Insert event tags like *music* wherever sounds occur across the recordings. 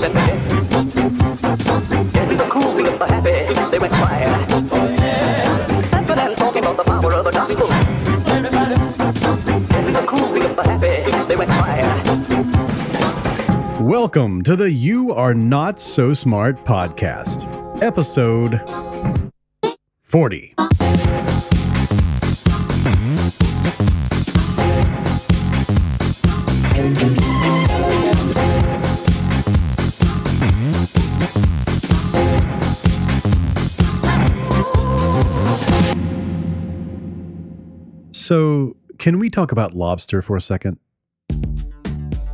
gentlemen. In the cool happy, they went talking about the power of the gospel. Happy, they went. Welcome to the You Are Not So Smart podcast, episode 40. So, can we talk about lobster for a second?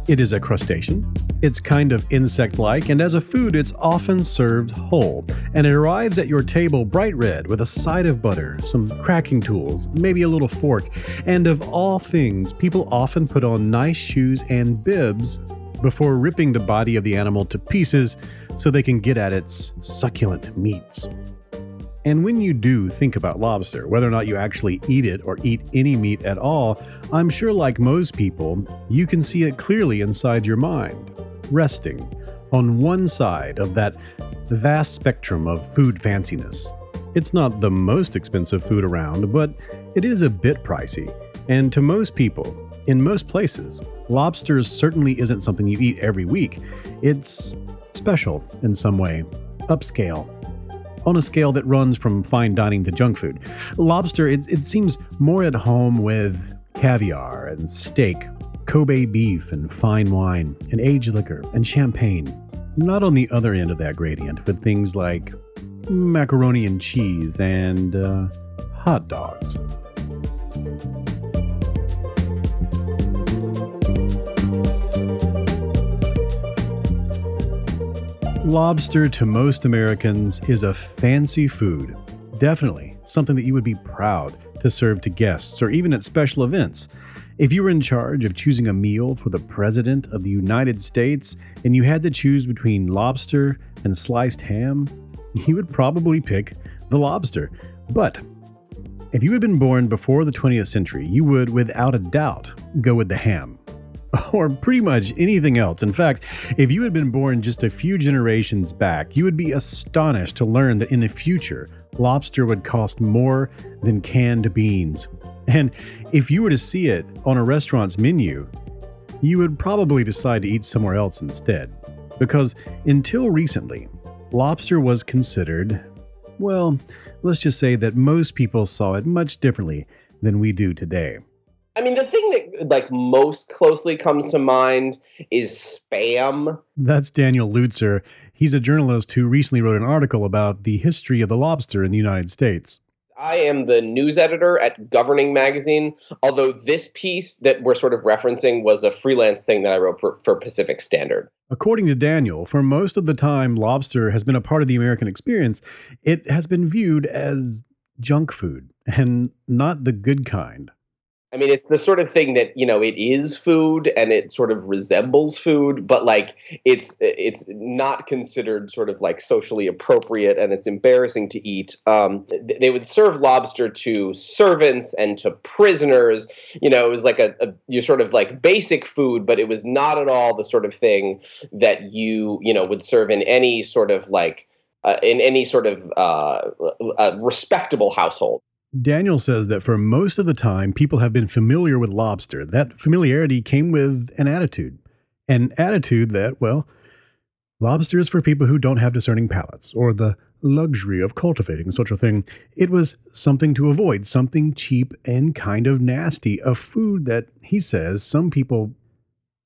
It is a crustacean. It's kind of insect like, and as a food, it's often served whole. And it arrives at your table bright red with a side of butter, some cracking tools, maybe a little fork. And of all things, people often put on nice shoes and bibs before ripping the body of the animal to pieces so they can get at its succulent meats. And when you do think about lobster, whether or not you actually eat it or eat any meat at all, I'm sure, like most people, you can see it clearly inside your mind, resting on one side of that vast spectrum of food fanciness. It's not the most expensive food around, but it is a bit pricey. And to most people, in most places, lobster certainly isn't something you eat every week. It's special in some way, upscale, on a scale that runs from fine dining to junk food. Lobster, it, it seems more at home with caviar and steak, Kobe beef and fine wine, and aged liquor and champagne. Not on the other end of that gradient, but things like macaroni and cheese and uh, hot dogs. Lobster to most Americans is a fancy food. Definitely something that you would be proud to serve to guests or even at special events. If you were in charge of choosing a meal for the President of the United States and you had to choose between lobster and sliced ham, *laughs* you would probably pick the lobster. But if you had been born before the 20th century, you would, without a doubt, go with the ham *laughs* or pretty much anything else. In fact, if you had been born just a few generations back, you would be astonished to learn that in the future, lobster would cost more than canned beans. And if you were to see it on a restaurant's menu, you would probably decide to eat somewhere else instead. Because until recently, lobster was considered, well, let's just say that most people saw it much differently than we do today. I mean, the thing that like most closely comes to mind is spam. That's Daniel Luzer. He's a journalist who recently wrote an article about the history of the lobster in the United States. I am the news editor at Governing Magazine, although this piece that we're sort of referencing was a freelance thing that I wrote for, for Pacific Standard. According to Daniel, for most of the time lobster has been a part of the American experience, it has been viewed as junk food and not the good kind. I mean, it's the sort of thing that you know it is food and it sort of resembles food, but like it's it's not considered sort of like socially appropriate and it's embarrassing to eat. Um, they would serve lobster to servants and to prisoners. You know, it was like a, a you sort of like basic food, but it was not at all the sort of thing that you you know would serve in any sort of like uh, in any sort of uh, respectable household. Daniel says that for most of the time, people have been familiar with lobster. That familiarity came with an attitude. An attitude that, well, lobster is for people who don't have discerning palates or the luxury of cultivating such a thing. It was something to avoid, something cheap and kind of nasty, a food that he says some people,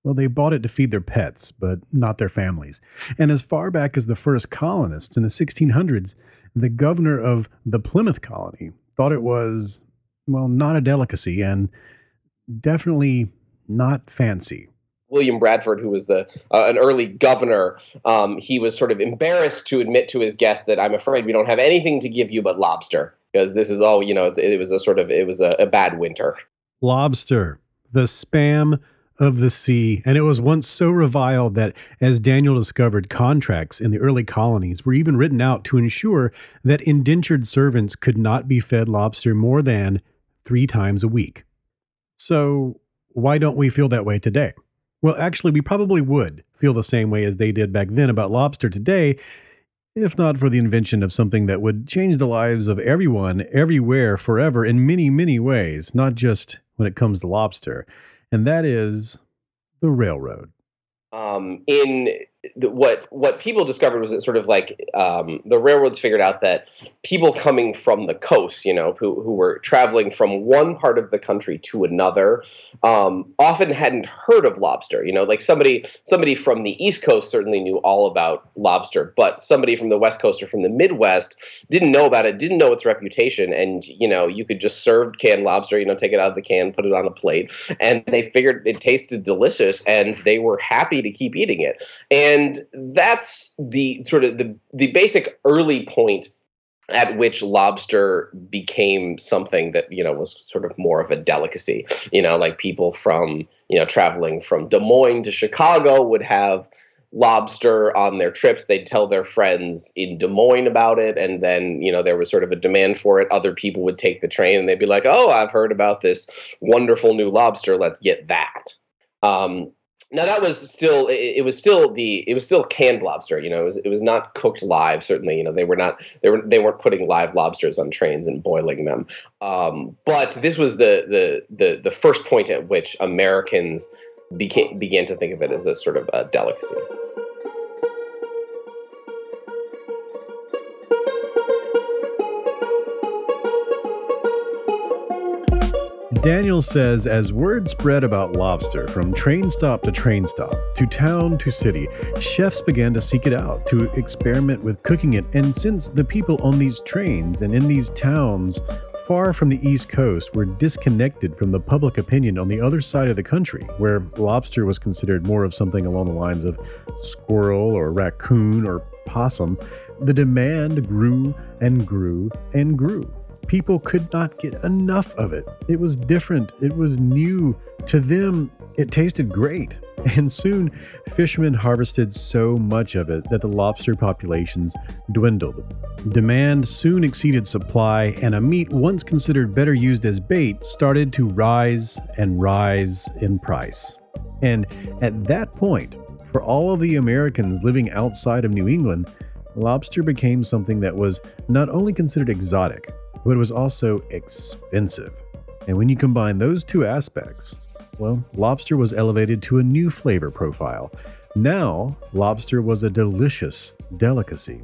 well, they bought it to feed their pets, but not their families. And as far back as the first colonists in the 1600s, the governor of the Plymouth colony thought it was, well, not a delicacy and definitely not fancy. William Bradford, who was the uh, an early governor, um, he was sort of embarrassed to admit to his guests that I'm afraid we don't have anything to give you but lobster because this is all you know. It, it was a sort of it was a, a bad winter. Lobster, the spam of the sea, and it was once so reviled that, as Daniel discovered, contracts in the early colonies were even written out to ensure that indentured servants could not be fed lobster more than three times a week. So, why don't we feel that way today? Well, actually, we probably would feel the same way as they did back then about lobster today, if not for the invention of something that would change the lives of everyone, everywhere, forever, in many, many ways, not just when it comes to lobster. And that is the railroad. Um, in what what people discovered was that sort of like um, the railroads figured out that people coming from the coast, you know, who, who were traveling from one part of the country to another, um, often hadn't heard of lobster. You know, like somebody somebody from the East Coast certainly knew all about lobster, but somebody from the West Coast or from the Midwest didn't know about it, didn't know its reputation, and you know, you could just serve canned lobster, you know, take it out of the can, put it on a plate, and they figured it tasted delicious, and they were happy to keep eating it, and that's the sort of the the basic early point at which lobster became something that you know was sort of more of a delicacy. You know like people from you know traveling from des moines to chicago would have lobster on their trips. They'd tell their friends in des moines about it and then you know there was sort of a demand for it. Other people would take the train and they'd be like oh i've heard about this wonderful new lobster. Let's get that. Um, now that was still it, it, was still the it was still canned lobster you know it was it was not cooked live certainly you know they were not they were they weren't putting live lobsters on trains and boiling them. Um, but this was the the the the first point at which americans became began to think of it as a sort of a delicacy Daniel says as word spread about lobster from train stop to train stop, to town to city, chefs began to seek it out, to experiment with cooking it. And since the people on these trains and in these towns far from the East Coast were disconnected from the public opinion on the other side of the country, where lobster was considered more of something along the lines of squirrel or raccoon or possum, the demand grew and grew and grew. People could not get enough of it. It was different, it was new. To them, it tasted great. *laughs* And soon, fishermen harvested so much of it that the lobster populations dwindled. Demand soon exceeded supply, and a meat once considered better used as bait started to rise and rise in price. And at that point, for all of the Americans living outside of New England, lobster became something that was not only considered exotic, but it was also expensive. And when you combine those two aspects, well, lobster was elevated to a new flavor profile. Now, lobster was a delicious delicacy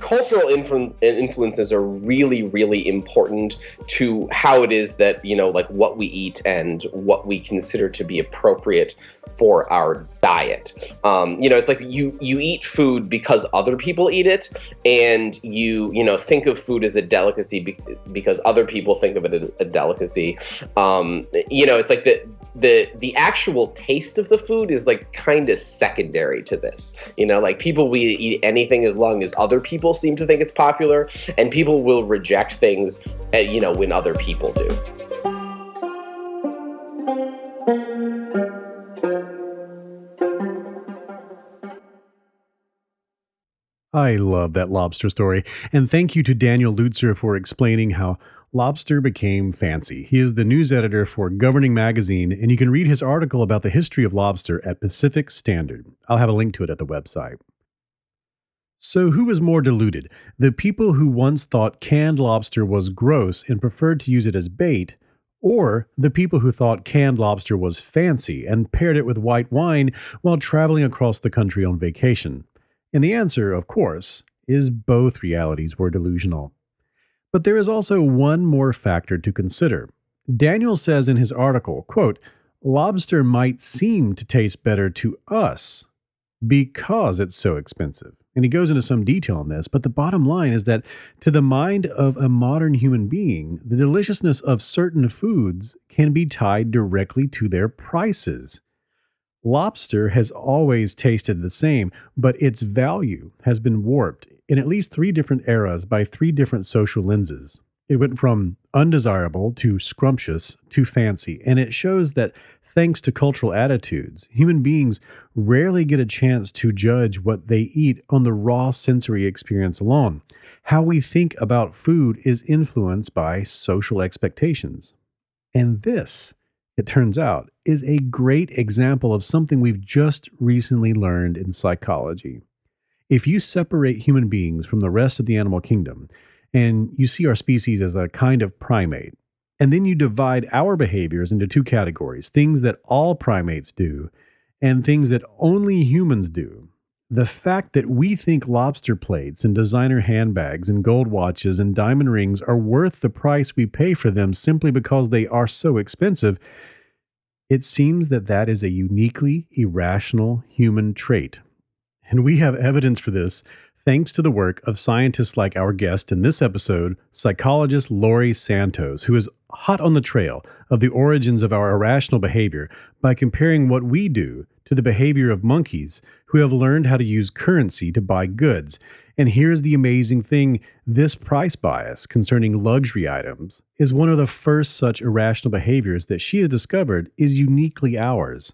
cultural influ- influences are really really important to how it is that you know like what we eat and what we consider to be appropriate for our diet. Um, you know it's like you you eat food because other people eat it and you you know think of food as a delicacy be- because other people think of it as a delicacy. Um, you know it's like the the the actual taste of the food is like kind of secondary to this. You know like people will eat anything as long as other people seem to think it's popular and people will reject things uh, you know when other people do. I love that lobster story, and thank you to Daniel Luzer for explaining how Lobster became fancy. He is the news editor for Governing Magazine, and you can read his article about the history of lobster at Pacific Standard. I'll have a link to it at the website. So, who was more deluded? The people who once thought canned lobster was gross and preferred to use it as bait, or the people who thought canned lobster was fancy and paired it with white wine while traveling across the country on vacation? And the answer, of course, is both realities were delusional. But there is also one more factor to consider. Daniel says in his article, quote, lobster might seem to taste better to us because it's so expensive. And he goes into some detail on this, but the bottom line is that to the mind of a modern human being, the deliciousness of certain foods can be tied directly to their prices. Lobster has always tasted the same, but its value has been warped in at least three different eras by three different social lenses. It went from undesirable to scrumptious to fancy, and it shows that thanks to cultural attitudes, human beings rarely get a chance to judge what they eat on the raw sensory experience alone. How we think about food is influenced by social expectations. And this it turns out, is a great example of something we've just recently learned in psychology. If you separate human beings from the rest of the animal kingdom, and you see our species as a kind of primate, and then you divide our behaviors into two categories things that all primates do and things that only humans do. The fact that we think lobster plates and designer handbags and gold watches and diamond rings are worth the price we pay for them simply because they are so expensive, it seems that that is a uniquely irrational human trait. And we have evidence for this thanks to the work of scientists like our guest in this episode, psychologist Laurie Santos, who is hot on the trail of the origins of our irrational behavior by comparing what we do to the behavior of monkeys who have learned how to use currency to buy goods. And here's the amazing thing this price bias concerning luxury items is one of the first such irrational behaviors that she has discovered is uniquely ours.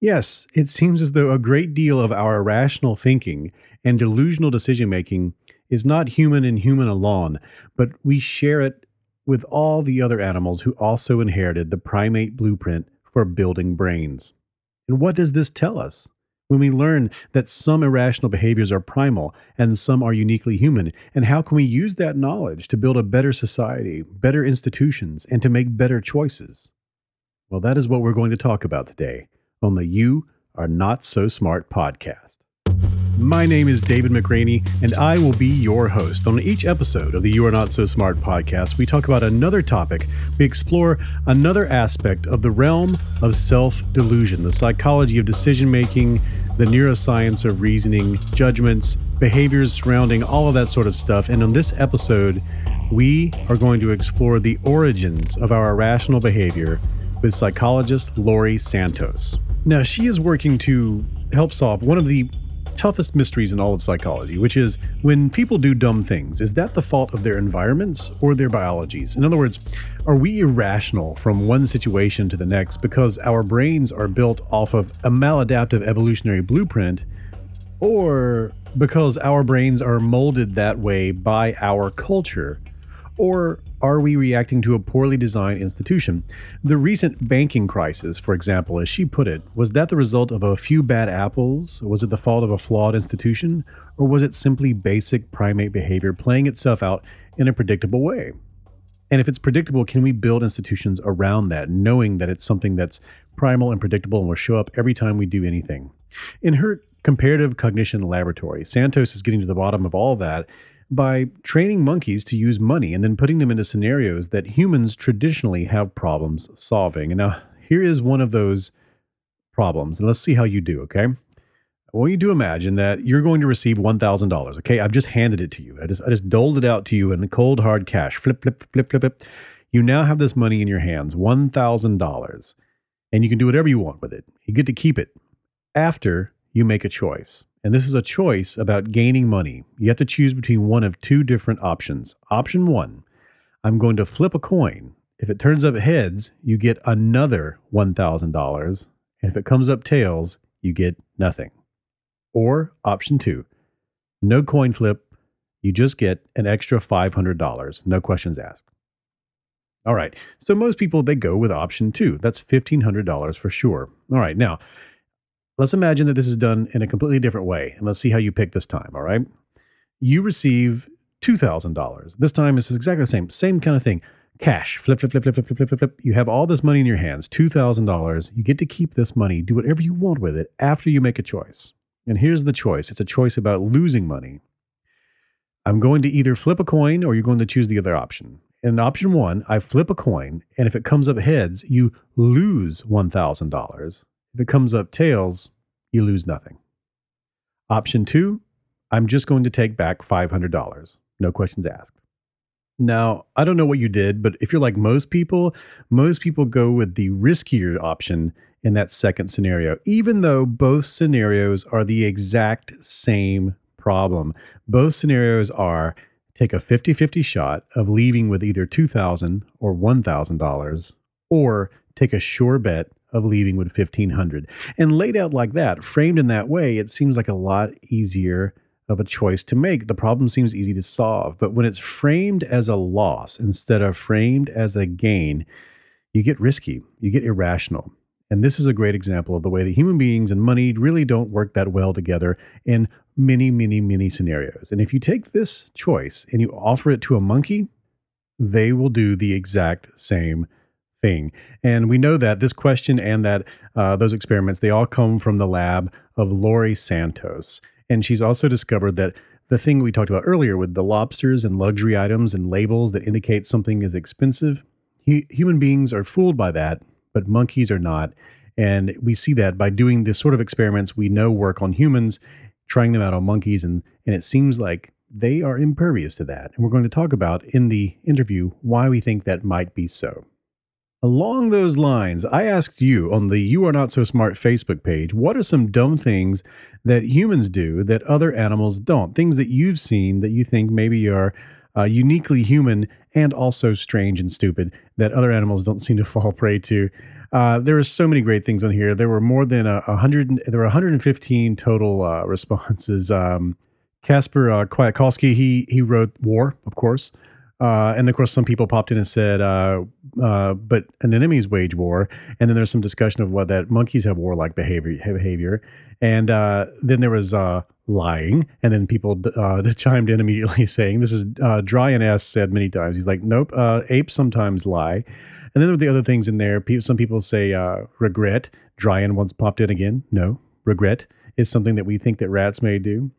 Yes, it seems as though a great deal of our irrational thinking and delusional decision making is not human and human alone, but we share it with all the other animals who also inherited the primate blueprint for building brains. And what does this tell us? When we learn that some irrational behaviors are primal and some are uniquely human, and how can we use that knowledge to build a better society, better institutions, and to make better choices? Well, that is what we're going to talk about today on the You Are Not So Smart podcast. My name is David McRaney, and I will be your host. On each episode of the You Are Not So Smart podcast, we talk about another topic. We explore another aspect of the realm of self delusion, the psychology of decision making, the neuroscience of reasoning, judgments, behaviors surrounding all of that sort of stuff. And on this episode, we are going to explore the origins of our irrational behavior with psychologist Laurie Santos. Now, she is working to help solve one of the toughest mysteries in all of psychology, which is when people do dumb things, is that the fault of their environments or their biologies? In other words, are we irrational from one situation to the next because our brains are built off of a maladaptive evolutionary blueprint, or because our brains are molded that way by our culture? Or are we reacting to a poorly designed institution? The recent banking crisis, for example, as she put it, was that the result of a few bad apples? Was it the fault of a flawed institution? Or was it simply basic primate behavior playing itself out in a predictable way? And if it's predictable, can we build institutions around that, knowing that it's something that's primal and predictable and will show up every time we do anything? In her comparative cognition laboratory, Santos is getting to the bottom of all that by training monkeys to use money and then putting them into scenarios that humans traditionally have problems solving. And now, here is one of those problems, and let's see how you do, okay? I want you to imagine that you're going to receive $1,000, okay? I've just handed it to you. I just, I just doled it out to you in cold, hard cash. Flip, flip, flip, flip, flip. You now have this money in your hands, $1,000, and you can do whatever you want with it. You get to keep it after you make a choice. And this is a choice about gaining money. You have to choose between one of two different options. Option one, I'm going to flip a coin. If it turns up heads, you get another $1,000. And if it comes up tails, you get nothing. Or option two, no coin flip. You just get an extra $500. No questions asked. All right. So most people, they go with option two. That's $1,500 for sure. All right. Now, Let's imagine that this is done in a completely different way, and let's see how you pick this time. All right. You receive $2,000. This time it's exactly the same, same kind of thing. Cash, flip, flip, flip, flip, flip, flip, flip, flip. You have all this money in your hands, $2,000. You get to keep this money, do whatever you want with it after you make a choice. And here's the choice it's a choice about losing money. I'm going to either flip a coin or you're going to choose the other option. In option one, I flip a coin, and if it comes up heads, you lose $1,000. If it comes up tails, you lose nothing. Option two, I'm just going to take back $500. No questions asked. Now, I don't know what you did, but if you're like most people, most people go with the riskier option in that second scenario, even though both scenarios are the exact same problem. Both scenarios are take a 50 50 shot of leaving with either 2,000 or $1,000, or take a sure bet of leaving with 1500 and laid out like that framed in that way it seems like a lot easier of a choice to make the problem seems easy to solve but when it's framed as a loss instead of framed as a gain you get risky, you get irrational. And this is a great example of the way that human beings and money really don't work that well together in many, many, many scenarios. And if you take this choice and you offer it to a monkey, they will do the exact same thing. And we know that this question and that uh, those experiments, they all come from the lab of Laurie Santos. And she's also discovered that the thing we talked about earlier with the lobsters and luxury items and labels that indicate something is expensive, he, human beings are fooled by that, but monkeys are not. And we see that by doing this sort of experiments we know work on humans, trying them out on monkeys, and, and it seems like they are impervious to that. And we're going to talk about in the interview why we think that might be so. Along those lines, I asked you on the You Are Not So Smart Facebook page, what are some dumb things that humans do that other animals don't? Things that you've seen that you think maybe are uh, uniquely human and also strange and stupid that other animals don't seem to *laughs* fall prey to. Uh, there are so many great things on here. There were more than a, a hundred. There were 115 total uh, *laughs* responses. Um, Casper uh, Kwiatkowski, he he wrote war, of course. Uh, and of course, some people popped in and said, uh, uh, "But anemones wage war." And then there's some discussion of what that monkeys have warlike behavior. Behavior, and uh, then there was uh, lying, and then people uh, *laughs* chimed in immediately *laughs* saying, "This is dry and S said many times." He's like, "Nope, apes sometimes lie." And then there were the other things in there. Some people say regret. Dryan once popped in again. No, regret is something that we think that rats may do.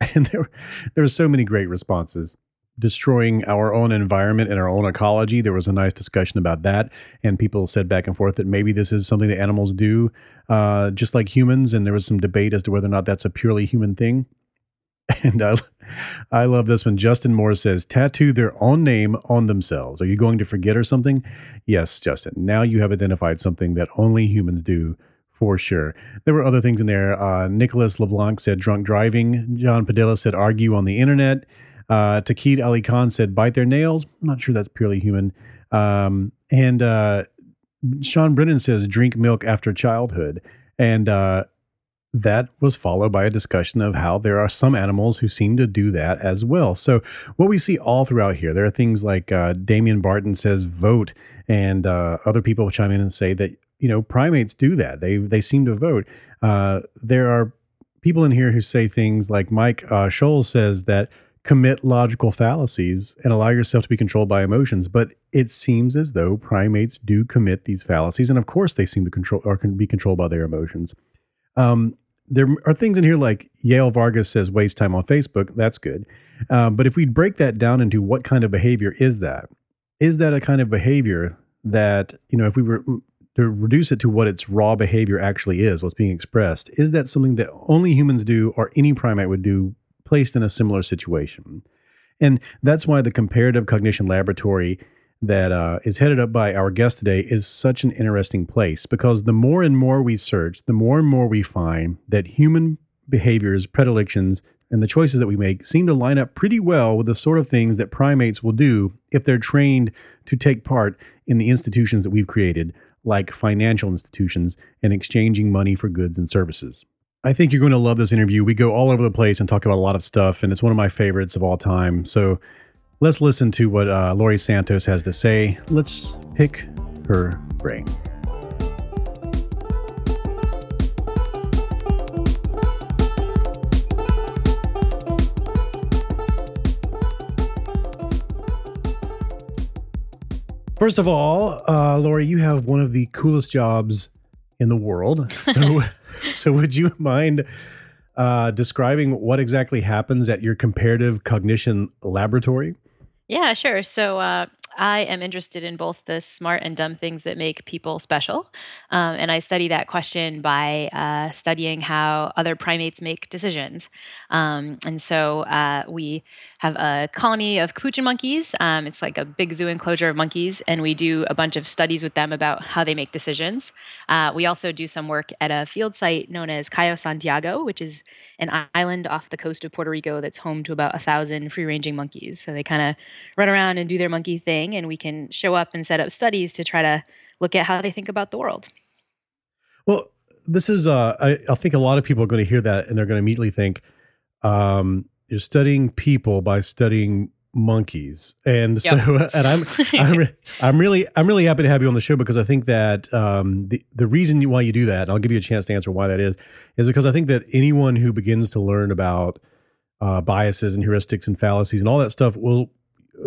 *laughs* And there, there were so many great responses destroying our own environment and our own ecology. There was a nice discussion about that, and people said back and forth that maybe this is something that animals do, uh, just like humans. And there was some debate as to whether or not that's a purely human thing. *laughs* And I, I love this one. Justin Moore says, "Tattoo their own name on themselves. Are you going to forget or something?" Yes, Justin. Now you have identified something that only humans do for sure. There were other things in there. Uh, Nicholas LeBlanc said drunk driving. John Padilla said argue on the internet. Uh, Ali Khan said bite their nails. I'm not sure that's purely human. Um, and uh, Sean Brennan says drink milk after childhood. And uh, that was followed by a discussion of how there are some animals who seem to do that as well. So, what we see all throughout here, there are things like uh, Damian Barton says vote, and uh, other people chime in and say that you know primates do that. They they seem to vote. Uh, there are people in here who say things like Mike uh, Scholl says that commit logical fallacies and allow yourself to be controlled by emotions. But it seems as though primates do commit these fallacies, and of course, they seem to control or can be controlled by their emotions. Um, there are things in here like Yale Vargas says waste time on Facebook. That's good. Um, but if we break that down into what kind of behavior is that? Is that a kind of behavior that, you know, if we were to reduce it to what its raw behavior actually is, what's being expressed, is that something that only humans do or any primate would do placed in a similar situation. And that's why the Comparative Cognition Laboratory that uh, is headed up by our guest today is such an interesting place because the more and more we search, the more and more we find that human behaviors, predilections, and the choices that we make seem to line up pretty well with the sort of things that primates will do if they're trained to take part in the institutions that we've created, like financial institutions and exchanging money for goods and services. I think you're going to love this interview. We go all over the place and talk about a lot of stuff, and it's one of my favorites of all time. So let's listen to what uh, Laurie Santos has to say. Let's pick her brain. First of all, uh, Laurie, you have one of the coolest jobs in the world. *laughs* So. *laughs* so would you mind uh, describing what exactly happens at your comparative cognition laboratory? Yeah, sure. So uh, I am interested in both the smart and dumb things that make people special. Um, and I study that question by uh, studying how other primates make decisions. Um, and so uh, we have a colony of capuchin monkeys. Um, it's like a big zoo enclosure of monkeys, and we do a bunch of studies with them about how they make decisions. Uh, we also do some work at a field site known as Cayo Santiago, which is an island off the coast of Puerto Rico that's home to about a thousand free ranging monkeys. So they kind of run around and do their monkey thing, and we can show up and set up studies to try to look at how they think about the world. Well, this is, uh, I, I think a lot of people are going to hear that and they're going to immediately think, um, you're studying people by studying monkeys, and so *laughs* and I'm I'm, I'm really I'm really happy to have you on the show because I think that um, the the reason you- why you do that, and I'll give you a chance to answer why that is, is because I think that anyone who begins to learn about uh, biases and heuristics and fallacies and all that stuff will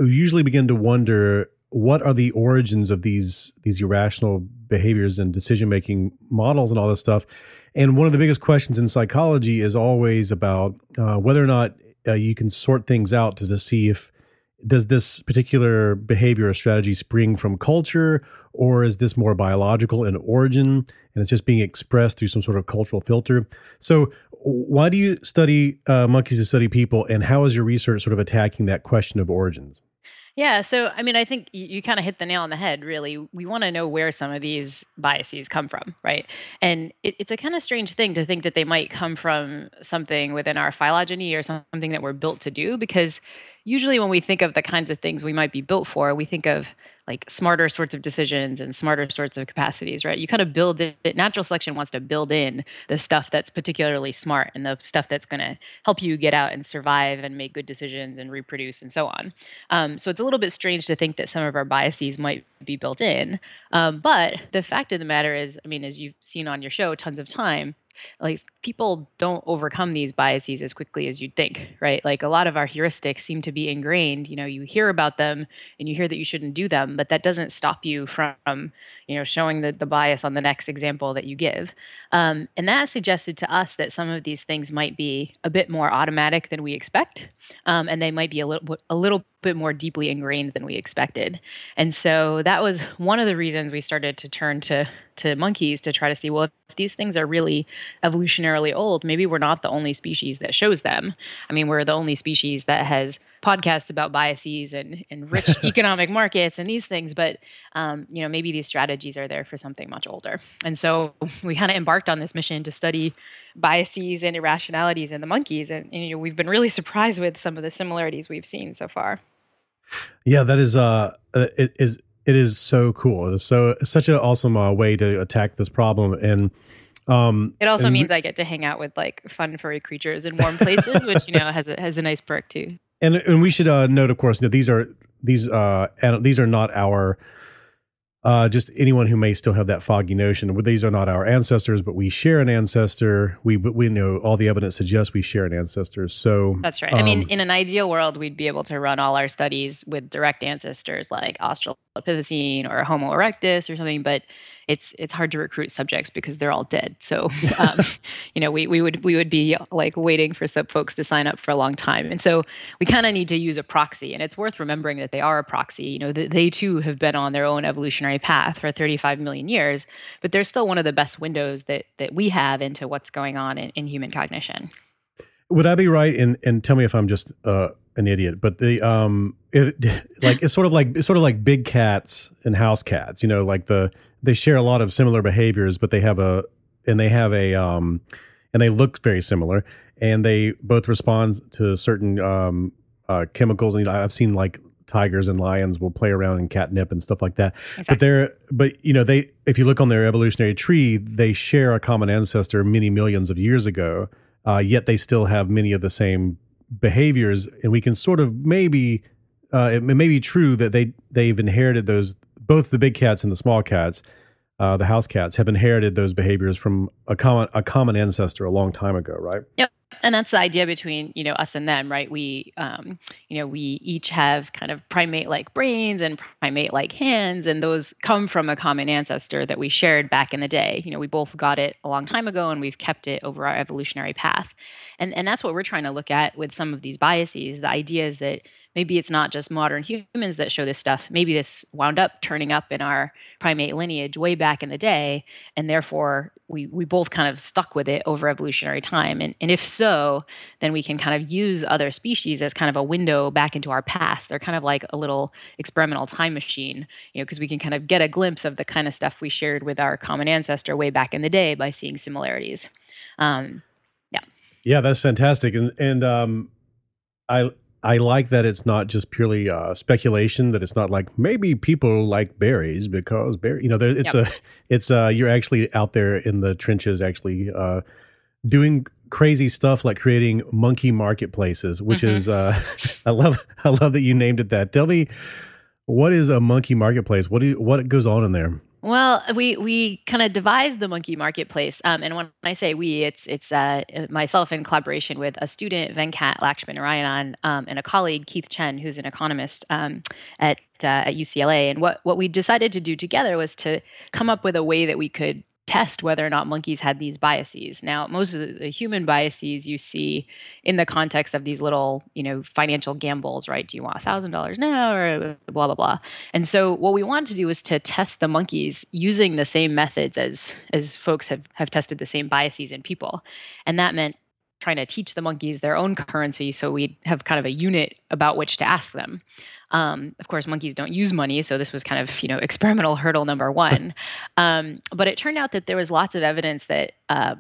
usually begin to wonder what are the origins of these these irrational behaviors and decision making models and all this stuff. And one of the biggest questions in psychology is always about uh, whether or not uh, you can sort things out to, to see if does this particular behavior or strategy spring from culture or is this more biological in origin and it's just being expressed through some sort of cultural filter so why do you study uh, monkeys to study people and how is your research sort of attacking that question of origins Yeah, so I mean, I think you, you kind of hit the nail on the head, really. We want to know where some of these biases come from, right? And it, it's a kind of strange thing to think that they might come from something within our phylogeny or something that we're built to do, because usually when we think of the kinds of things we might be built for, we think of like smarter sorts of decisions and smarter sorts of capacities, right? You kind of build it. Natural selection wants to build in the stuff that's particularly smart and the stuff that's going to help you get out and survive and make good decisions and reproduce and so on. Um, so it's a little bit strange to think that some of our biases might be built in. Um, but the fact of the matter is, I mean, as you've seen on your show tons of time, like people don't overcome these biases as quickly as you'd think, right? Like a lot of our heuristics seem to be ingrained. You know, you hear about them and you hear that you shouldn't do them, but that doesn't stop you from, you know, showing the, the bias on the next example that you give. Um, and that suggested to us that some of these things might be a bit more automatic than we expect, um, and they might be a little a little bit more deeply ingrained than we expected. And so that was one of the reasons we started to turn to to monkeys to try to see well if these things are really evolutionarily old, maybe we're not the only species that shows them. I mean, we're the only species that has podcasts about biases and, and rich *laughs* economic markets and these things, but um, you know, maybe these strategies are there for something much older. And so *laughs* we kind of embarked on this mission to study biases and irrationalities in the monkeys, and, and, you know, we've been really surprised with some of the similarities we've seen so far. yeah that is uh uh, it is it is so cool it is so such an awesome uh, way to attack this problem and um It also means I get to hang out with like fun furry creatures in warm places, which you know has a, has a nice perk too. And and we should uh, note, of course, that these are these uh these are not our uh just anyone who may still have that foggy notion. These are not our ancestors, but we share an ancestor. We we know all the evidence suggests we share an ancestor. So That's right. I mean, um, in an ideal world, we'd be able to run all our studies with direct ancestors like Australopithecine or Homo erectus or something, but it's it's hard to recruit subjects because they're all dead. So, *laughs* *laughs* um, you know, we, we would we would be like waiting for sub folks to sign up for a long time, and so we kind of need to use a proxy. And it's worth remembering that they are a proxy. You know, th- they too have been on their own evolutionary path for 35 million years, but they're still one of the best windows that that we have into what's going on in, in human cognition. would I be right? And and tell me if I'm just uh an idiot. But the um it *laughs* like it's sort of like it's sort of like big cats and house cats. You know, like the they share a lot of similar behaviors, but they have a and they have a um and they look very similar and they both respond to certain um uh chemicals and you know, I've seen like tigers and lions will play around in catnip and stuff like that Exactly. but they're but you know they if you look on their evolutionary tree they share a common ancestor many millions of years ago uh, yet they still have many of the same behaviors and we can sort of maybe uh, it may be true that they they've inherited those both the big cats and the small cats uh, the house cats have inherited those behaviors from a common a common ancestor a long time ago right and that's the idea between you know us and them right? We um, you know we each have kind of primate like brains and primate like hands and those come from a common ancestor that we shared back in the day. You know we both got it a long time ago and we've kept it over our evolutionary path. And and that's what we're trying to look at with some of these biases the idea is that maybe it's not just modern humans that show this stuff. Maybe this wound up turning up in our primate lineage way back in the day and therefore we, we both kind of stuck with it over evolutionary time. And, and if so then we can kind of use other species as kind of a window back into our past. They're kind of like a little experimental time machine you know because we can kind of get a glimpse of the kind of stuff we shared with our common ancestor way back in the day by seeing similarities. Um, Yeah, that's fantastic, and and um, I I like that it's not just purely uh, speculation. That it's not like maybe people like berries because berry. You know, there, it's a it's uh you're actually out there in the trenches, actually uh, doing crazy stuff like creating monkey marketplaces, which Mhm. is uh, *laughs* I love I love that you named it that. Tell me, what is a monkey marketplace? What do you, what goes on in there? Well, we we kind of devised the monkey marketplace, um, and when I say we, it's it's uh, myself in collaboration with a student Venkat Lakshminarayanan um, and a colleague Keith Chen, who's an economist um, at uh, at UCLA. And what what we decided to do together was to come up with a way that we could test whether or not monkeys had these biases. Now, most of the, human biases you see in the context of these little, you know, financial gambles, right? Do you want thousand dollars now or blah blah blah? And so what we wanted to do was to test the monkeys using the same methods as as folks have have tested the same biases in people. And that meant trying to teach the monkeys their own currency so we have kind of a unit about which to ask them. Um, of course, monkeys don't use money, so this was kind of you know experimental hurdle number one. *laughs* Um, but it turned out that there was lots of evidence that uh,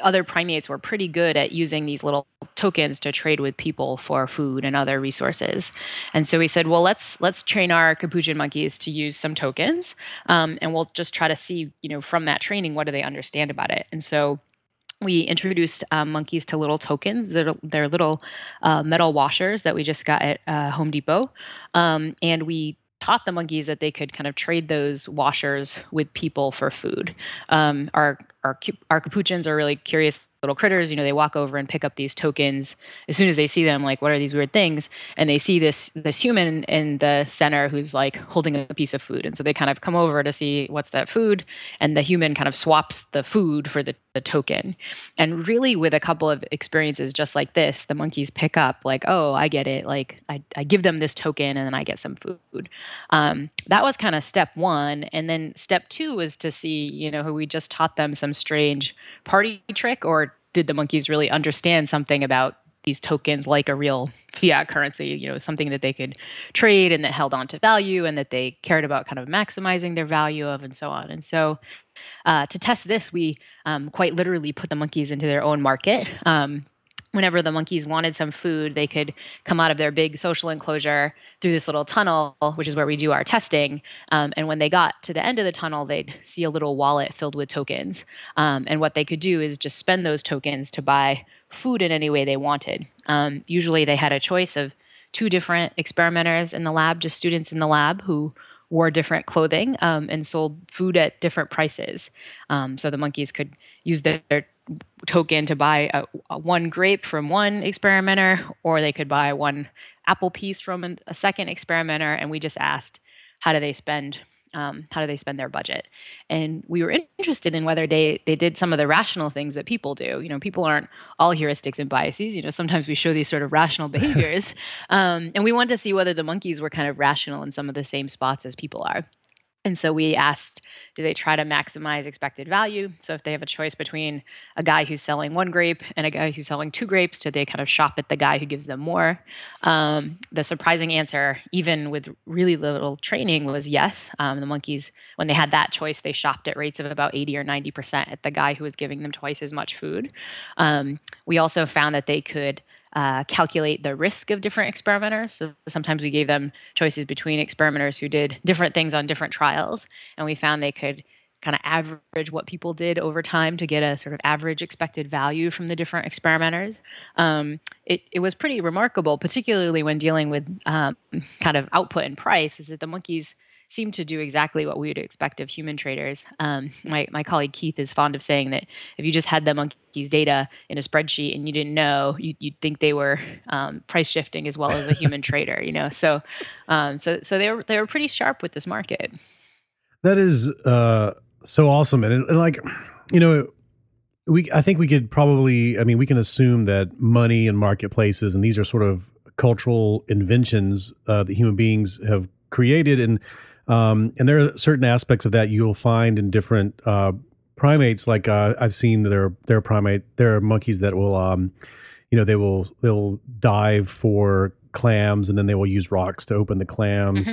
other primates were pretty good at using these little tokens to trade with people for food and other resources. And so we said, well, let's let's train our capuchin monkeys to use some tokens, um, and we'll just try to see, you know, from that training, what do they understand about it. And so we introduced um, monkeys to little tokens. They're, they're little uh, metal washers that we just got at uh, Home Depot, um, and we taught the monkeys that they could kind of trade those washers with people for food. Um, our our our capuchins are really curious little critters. You know, they walk over and pick up these tokens as soon as they see them. Like, what are these weird things? And they see this this human in the center who's like holding a piece of food, and so they kind of come over to see what's that food, and the human kind of swaps the food for the, the token. And really, with a couple of experiences just like this, the monkeys pick up like, oh, I get it. Like, I, I give them this token, and then I get some food. Um, that was kind of step one, and then step two was to see, you know, who we just taught them some strange party trick, or did the monkeys really understand something about these tokens like a real fiat currency, you know, something that they could trade and that held on to value and that they cared about kind of maximizing their value of and so on. And so uh, to test this, we um, quite literally put the monkeys into their own market. Um, whenever the monkeys wanted some food, they could come out of their big social enclosure through this little tunnel, which is where we do our testing. Um, and when they got to the end of the tunnel, they'd see a little wallet filled with tokens. Um, and what they could do is just spend those tokens to buy food in any way they wanted. Um, usually they had a choice of two different experimenters in the lab, just students in the lab who wore different clothing um, and sold food at different prices. Um, so the monkeys could use their, their token to buy a, a one grape from one experimenter, or they could buy one apple piece from an, a second experimenter. And we just asked, how do they spend? Um, how do they spend their budget? And we were interested in whether they they did some of the rational things that people do. You know, people aren't all heuristics and biases. You know, sometimes we show these sort of rational *laughs* behaviors, um, and we wanted to see whether the monkeys were kind of rational in some of the same spots as people are. And so we asked, do they try to maximize expected value? So if they have a choice between a guy who's selling one grape and a guy who's selling two grapes, do they kind of shop at the guy who gives them more? Um, the surprising answer, even with really little training, was yes. Um, the monkeys, when they had that choice, they shopped at rates of about 80 or 90% at the guy who was giving them twice as much food. Um, we also found that they could uh, calculate the risk of different experimenters. So sometimes we gave them choices between experimenters who did different things on different trials, and we found they could kind of average what people did over time to get a sort of average expected value from the different experimenters. Um, it, it was pretty remarkable, particularly when dealing with um, kind of output and price, is that the monkeys seem to do exactly what we would expect of human traders. Um, my, my colleague Keith is fond of saying that if you just had the monkeys' data in a spreadsheet and you didn't know, you, would think they were um, price shifting as well as a human trader. You know, so um, so so they were they were pretty sharp with this market. That is uh, so awesome, and, and like you know, we I think we could probably I mean we can assume that money and marketplaces and these are sort of cultural inventions uh, that human beings have created and um, and there are certain aspects of that you'll find in different uh, primates. Like uh, I've seen there there are primate there are monkeys that will um, you know they will they'll dive for clams and then they will use rocks to open the clams.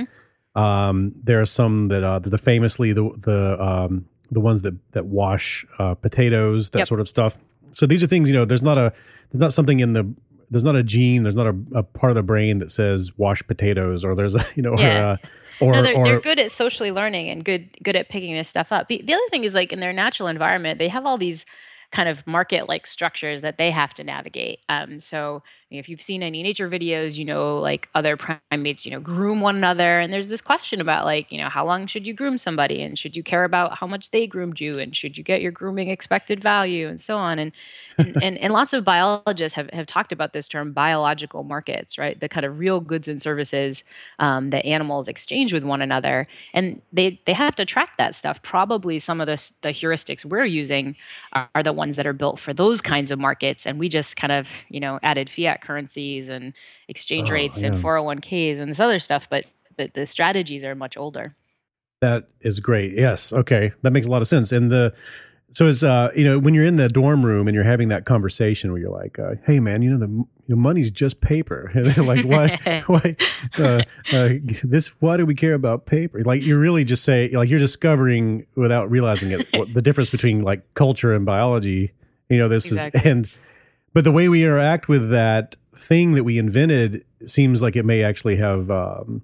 Um, there are some that uh, the famously the the um, the ones that that wash uh, potatoes that Yep. sort of stuff. So these are things you know. There's not a there's not something in the there's not a gene. There's not a, a part of the brain that says wash potatoes or there's a *laughs* you know Yeah. or uh, or, no, they're, or they're good at socially learning and good good at picking this stuff up. The, the other thing is like in their natural environment, they have all these kind of market like structures that they have to navigate. Um, so if you've seen any nature videos, you know, like other primates, you know, groom one another. And there's this question about like, you know, how long should you groom somebody? And should you care about how much they groomed you? And should you get your grooming expected value and so on? And and, *laughs* and, and lots of biologists have, have talked about this term biological markets, right? The kind of real goods and services um, that animals exchange with one another. And they, they have to track that stuff. Probably some of the, the heuristics we're using are, are the ones that are built for those kinds of markets. And we just kind of, you know, added fiat currencies and exchange Oh, rates yeah. and 401ks and this other stuff. But, but the strategies are much older. That is great. Yes. Okay. That makes a lot of sense. And the so it's uh you know when you're in the dorm room and you're having that conversation where you're like, uh, hey man, you know the you know, money's just paper. *laughs* Like why *laughs* why uh, uh, this why do we care about paper? Like you're really just say like you're discovering without realizing it what, the difference between like culture and biology. You know this Exactly. is and but the way we interact with that thing that we invented seems like it may actually have um,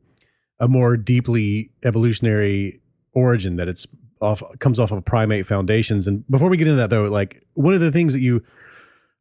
a more deeply evolutionary origin that it's off comes off of primate foundations. And before we get into that though like one of the things that you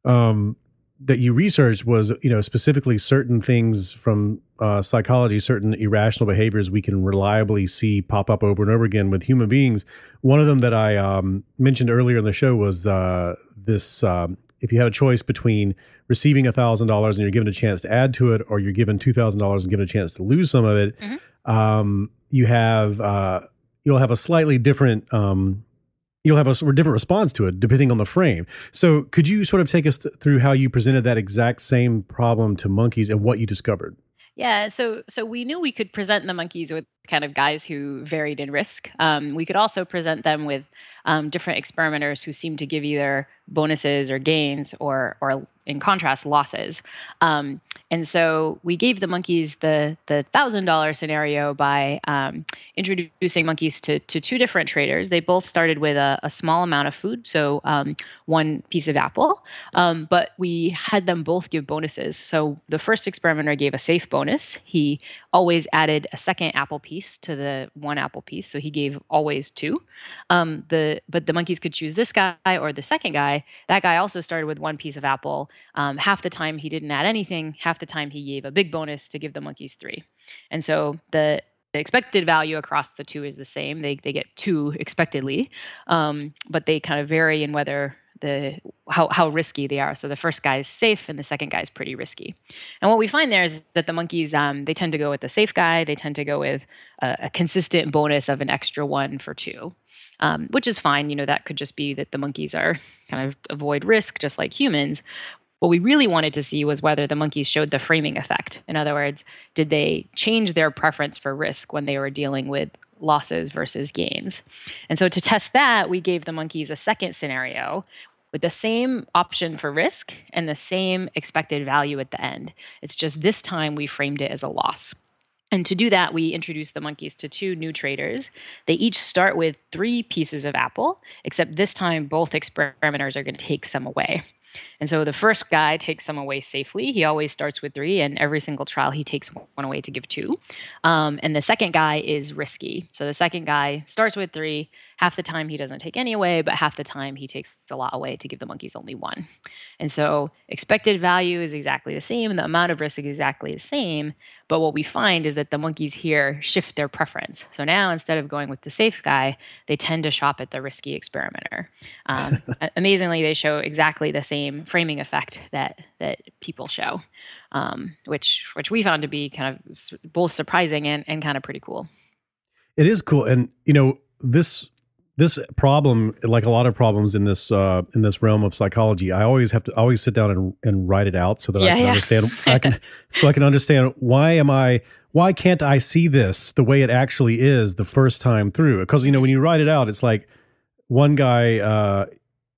um that you researched was you know specifically certain things from uh, psychology certain irrational behaviors we can reliably see pop up over and over again with human beings. One of them that i um, mentioned earlier in the show was uh, this um, if you had a choice between receiving a thousand dollars and you're given a chance to add to it or you're given two thousand dollars and given a chance to lose some of it Mhm. um, you have uh, you'll have a slightly different um, you'll have a different response to it depending on the frame. So, could you sort of take us th- through how you presented that exact same problem to monkeys and what you discovered? Yeah, so so we knew we could present the monkeys with kind of guys who varied in risk. Um, we could also present them with um, different experimenters who seemed to give either bonuses or gains, or or in contrast losses. Um, and so we gave the monkeys the the thousand dollar scenario by um, introducing monkeys to to two different traders. They both started with a, a small amount of food, so um, one piece of apple, um, but we had them both give bonuses. So the first experimenter gave a safe bonus. He always added a second apple piece to the one apple piece, so he gave always two. Um, the but the monkeys could choose this guy or the second guy. That guy also started with one piece of apple. Um, half the time he didn't add anything. Half the time he gave a big bonus to give the monkeys three. And so the the expected value across the two is the same. They, they get two expectedly, um, but they kind of vary in whether the how, how risky they are. So the first guy is safe, and the second guy is pretty risky. And what we find there is that the monkeys um, they tend to go with the safe guy. They tend to go with a, a consistent bonus of an extra one for two, um, which is fine. You know that could just be that the monkeys are kind of avoid risk, just like humans. What we really wanted to see was whether the monkeys showed the framing effect. In other words, did they change their preference for risk when they were dealing with losses versus gains? And so to test that, we gave the monkeys a second scenario with the same option for risk and the same expected value at the end. It's just this time we framed it as a loss. And to do that, we introduced the monkeys to two new traders. They each start with three pieces of apple, except this time both experimenters are going to take some away. And so the first guy takes some away safely. He always starts with three, and every single trial he takes one away to give two. Um, and the second guy is risky. So the second guy starts with three. Half the time he doesn't take any away, but half the time he takes a lot away to give the monkeys only one. And so expected value is exactly the same, and the amount of risk is exactly the same. But what we find is that the monkeys here shift their preference. So now instead of going with the safe guy, they tend to shop at the risky experimenter. Um, *laughs* amazingly, they show exactly the same framing effect that that people show, um, which which we found to be kind of both surprising and, and kind of pretty cool. It is cool, and you know this this problem, like a lot of problems in this uh, in this realm of psychology, I always have to always sit down and, and write it out so that I can yeah. understand. I can *laughs* so I can understand why am I why can't I see this the way it actually is the first time through? Because you know when you write it out, it's like one guy. Uh,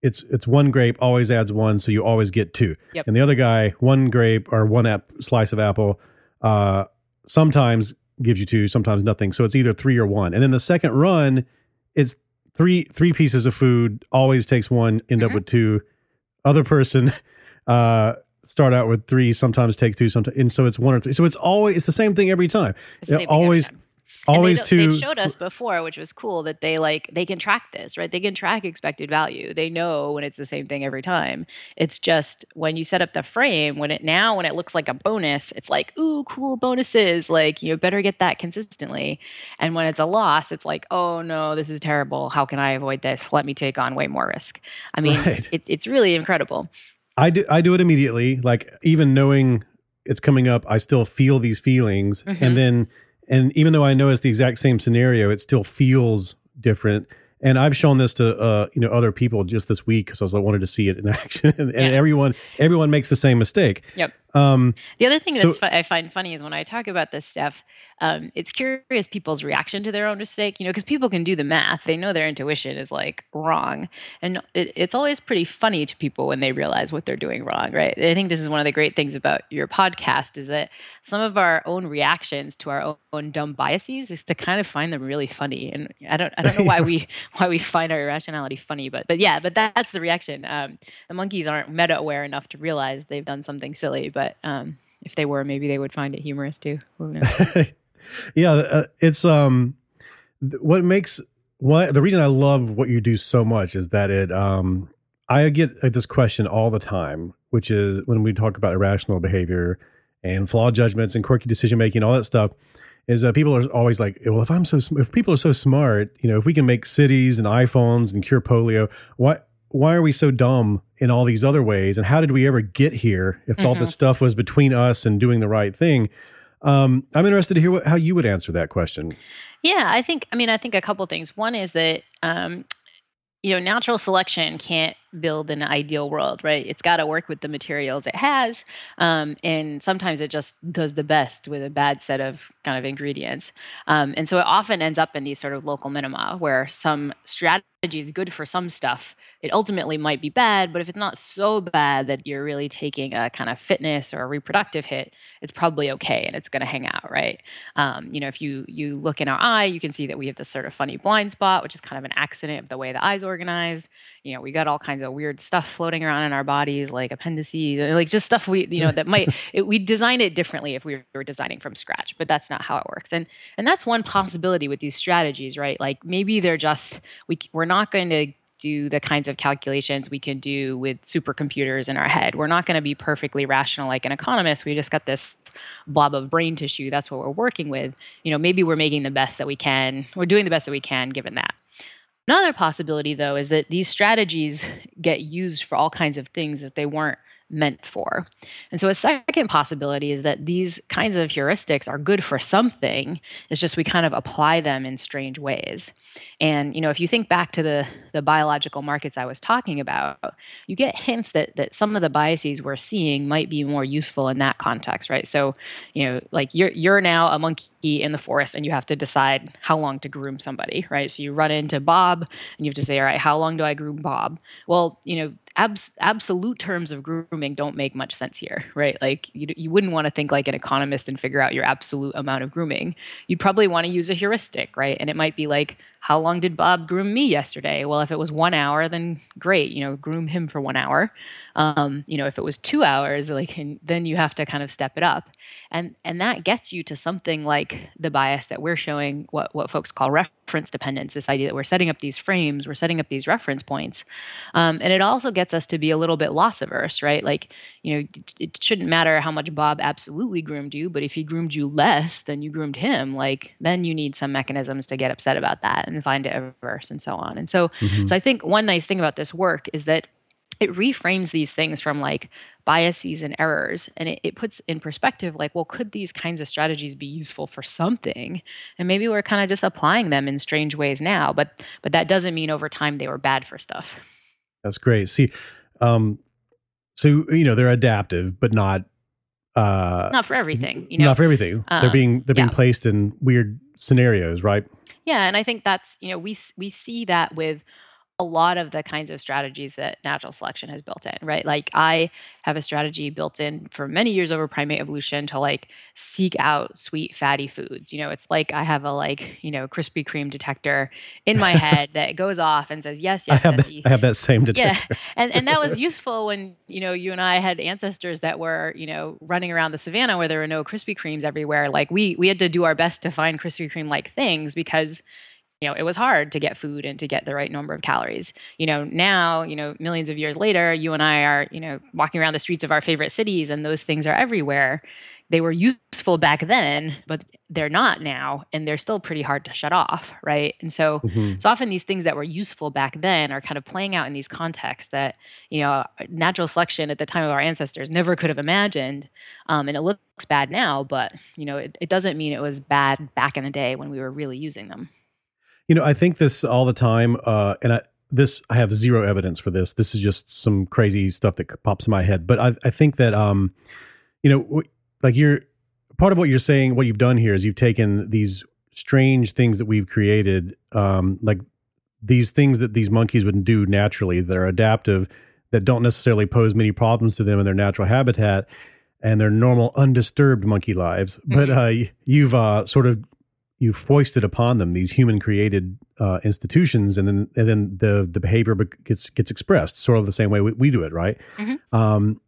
it's it's one grape always adds one, so you always get two. Yep. And the other guy, one grape or one app, slice of apple, uh, sometimes gives you two, sometimes nothing. So it's either three or one. And then the second run, it's three three pieces of food, always takes one, end up Mhm. with two. Other person *laughs* uh start out with three, sometimes takes two, sometimes and so it's one or three. So it's always it's the same thing every time. It's It always time. Always they, to They showed us before, which was cool, that they like they can track this, right? They can track expected value. They know when it's the same thing every time. It's just when you set up the frame, when it now when it looks like a bonus, it's like, ooh, cool bonuses. Like, you better get that consistently. And when it's a loss, it's like, oh no, this is terrible. How can I avoid this? Let me take on way more risk. I *laughs* mean, Right. it, it's really incredible. I do I do it immediately. Like even knowing it's coming up, I still feel these feelings, Mhm. and then and even though I know it's the exact same scenario, it still feels different. And I've shown this to uh, you know other people just this week because I wanted to see it in *laughs* action, and, and Yeah. everyone everyone makes the same mistake. Yep. Um, The other thing So- that's fu- I find funny is when I talk about this stuff, um, it's curious people's reaction to their own mistake. You know, because people can do the math; they know their intuition is like wrong, and it, it's always pretty funny to people when they realize what they're doing wrong. Right? I think this is one of the great things about your podcast is that some of our own reactions to our own, own dumb biases is to kind of find them really funny. And I don't, I don't know why we *laughs* *laughs* why we find our irrationality funny, but but yeah, but that, that's the reaction. Um, the monkeys aren't meta aware enough to realize they've done something silly, but um, if they were, maybe they would find it humorous too. *laughs* Yeah, uh, it's um, what makes what the reason I love what you do so much is that it um, I get this question all the time, which is when we talk about irrational behavior and flawed judgments and quirky decision making, all that stuff. Is uh, people are always like, well, if I'm so, if people are so smart, you know, if we can make cities and iPhones and cure polio, why, why are we so dumb in all these other ways? And how did we ever get here if all Mhm. this stuff was between us and doing the right thing? Um, I'm interested to hear what, how you would answer that question. Yeah, I think. I mean, I think a couple things. One is that um, you know, natural selection can't build an ideal world, right? It's got to work with the materials it has, um, and sometimes it just does the best with a bad set of kind of ingredients. Um, and so it often ends up in these sort of local minima where some strategy is good for some stuff. It ultimately might be bad, but if it's not so bad that you're really taking a kind of fitness or a reproductive hit, it's probably okay and it's going to hang out, right? Um, you know, if you you look in our eye, you can see that we have this sort of funny blind spot, which is kind of an accident of the way the eye's organized. You know, we got all kinds of weird stuff floating around in our bodies, like appendices, uh, like just stuff we, you know, that might *laughs* it, we design it differently if we were designing from scratch, but that's not how it works. And and that's one possibility with these strategies, right? Like maybe they're just we we're not going to do the kinds of calculations we can do with supercomputers in our head. We're not going to be perfectly rational like an economist. We just got this blob of brain tissue. That's what we're working with. You know, maybe we're making the best that we can. We're doing the best that we can given that. Another possibility, though, is that these strategies get used for all kinds of things that they weren't meant for. And so, a second possibility is that these kinds of heuristics are good for something. It's just we kind of apply them in strange ways. And you know, if you think back to the the biological markets I was talking about, you get hints that that some of the biases we're seeing might be more useful in that context, right? So, you know, like you're you're now a monkey in the forest and you have to decide how long to groom somebody, right? So you run into Bob and you have to say, all right, how long do I groom Bob? Well, you know, abs- absolute terms of grooming don't make much sense here, right? Like you, you wouldn't want to think like an economist and figure out your absolute amount of grooming. You'd probably want to use a heuristic, right? And it might be like, how long did Bob groom me yesterday? Well, if it was one hour, then great, you know, groom him for one hour. Um, you know, if it was two hours, like then you have to kind of step it up, and and that gets you to something like the bias that we're showing, what what folks call reference dependence. This idea that we're setting up these frames, we're setting up these reference points, um, and it also gets us to be a little bit loss averse, right? Like, you know, it, shouldn't matter how much Bob absolutely groomed you, but if he groomed you less than you groomed him, like then you need some mechanisms to get upset about that find it averse and so on. And so, Mhm. so I think one nice thing about this work is that it reframes these things from like biases and errors and it, it puts in perspective like well could these kinds of strategies be useful for something and maybe we're kind of just applying them in strange ways now but but that doesn't mean over time they were bad for stuff That's great. See, um, so you know they're adaptive, but not uh, not for everything you know not for everything. they're um, being they're being yeah. placed in weird scenarios, right? Yeah, and I think that's you know we we see that with a lot of the kinds of strategies that natural selection has built in, right? Like I have a strategy built in for many years over primate evolution to like seek out sweet fatty foods. You know, it's like I have a like, you know, Krispy Kreme detector in my head that goes off and says, yes, *laughs* yes, I have, that, I have that same detector. Yeah. *laughs* And, and that was *laughs* useful when, you know, you and I had ancestors that were, you know, running around the savannah where there were no Krispy Kremes everywhere. Like we, we had to do our best to find Krispy Kreme like things because you know, it was hard to get food and to get the right number of calories. You know, now, you know, millions of years later, you and I are, you know, walking around the streets of our favorite cities and those things are everywhere. They were useful back then, but they're not now, and they're still pretty hard to shut off, right? And so, mm-hmm. so often these things that were useful back then are kind of playing out in these contexts that you know natural selection at the time of our ancestors never could have imagined, um, and it looks bad now, but you know it, it doesn't mean it was bad back in the day when we were really using them. You know, I think this all the time, uh, and I, this I have zero evidence for this. This is just some crazy stuff that pops in my head. But I, I think that, um, you know, like you're part of what you're saying. What you've done here is you've taken these strange things that we've created, um, like these things that these monkeys wouldn't do naturally, that are adaptive, that don't necessarily pose many problems to them in their natural habitat and their normal undisturbed monkey lives. Mm-hmm. But uh, you've uh, sort of you foisted upon them these human created uh, institutions, and then and then the the behavior gets gets expressed sort of the same way we, we do it, right? Mm-hmm. Um,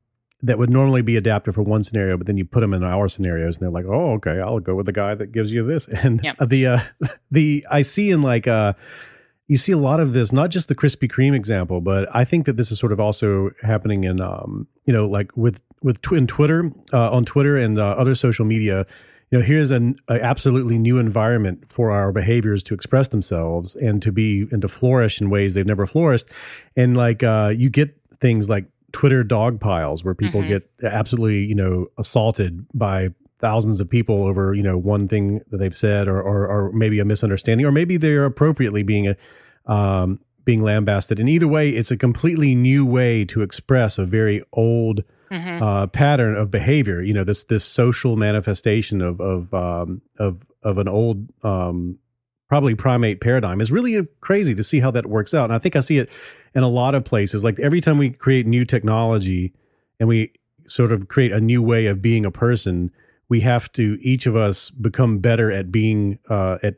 that would normally be adaptive for one scenario, but then you put them in our scenarios, and they're like, "Oh, okay, I'll go with the guy that gives you this." *laughs* And yep. the uh, *laughs* the I see in like uh, you see a lot of this, not just the Krispy Kreme example, but I think that this is sort of also happening in um, you know like with with tw- in Twitter uh, on Twitter and uh, other social media you know here's an absolutely new environment for our behaviors to express themselves and to be and to flourish in ways they've never flourished and like uh, you get things like twitter dog piles where people mm-hmm. get absolutely you know assaulted by thousands of people over you know one thing that they've said or or, or maybe a misunderstanding or maybe they're appropriately being a um, being lambasted and either way it's a completely new way to express a very old mm-hmm. uh, pattern of behavior. You know, this this social manifestation of of um, of of an old um, probably primate paradigm is really crazy to see how that works out. And I think I see it in a lot of places. Like every time we create new technology and we sort of create a new way of being a person, we have to each of us become better at being uh, at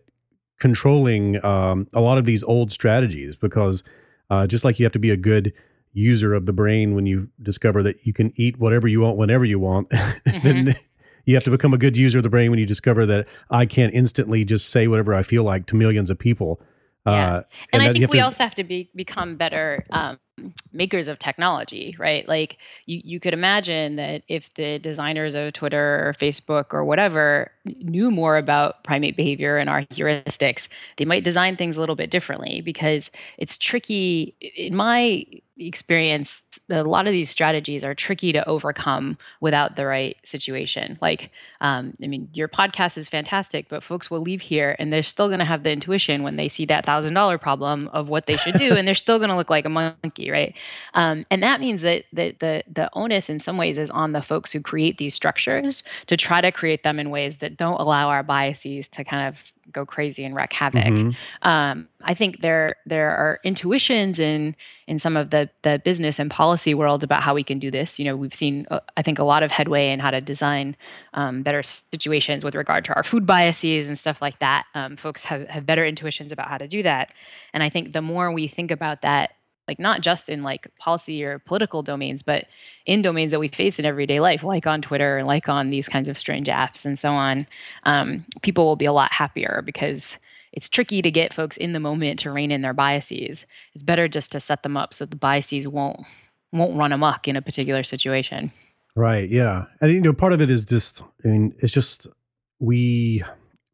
controlling um, a lot of these old strategies because uh, just like you have to be a good user of the brain when you discover that you can eat whatever you want whenever you want. *laughs* Mm-hmm. then you have to become a good user of the brain when you discover that I can't instantly just say whatever I feel like to millions of people. Yeah. Uh, and, and I think we to, also have to be become better um, makers of technology, right? Like you, you could imagine that if the designers of Twitter or Facebook or whatever knew more about primate behavior and our heuristics, they might design things a little bit differently because it's tricky. In my experience a lot of these strategies are tricky to overcome without the right situation. Like um, i mean your podcast is fantastic but folks will leave here and they're still going to have the intuition when they see that thousand dollar problem of what they should do and they're still going to look like a monkey right? Um, and that means that, that the, the onus in some ways is on the folks who create these structures to try to create them in ways that don't allow our biases to kind of go crazy and wreak havoc. Mm-hmm. Um, I think there there are intuitions in in some of the the business and policy world about how we can do this. You know, we've seen uh, I think a lot of headway in how to design um, better situations with regard to our food biases and stuff like that. Um, folks have have better intuitions about how to do that, and I think the more we think about that like not just in like policy or political domains but in domains that we face in everyday life like on twitter and like on these kinds of strange apps and so on um, people will be a lot happier because it's tricky to get folks in the moment to rein in their biases. It's better just to set them up so the biases won't won't run amok in a particular situation. Right yeah. And you know part of it is just i mean it's just we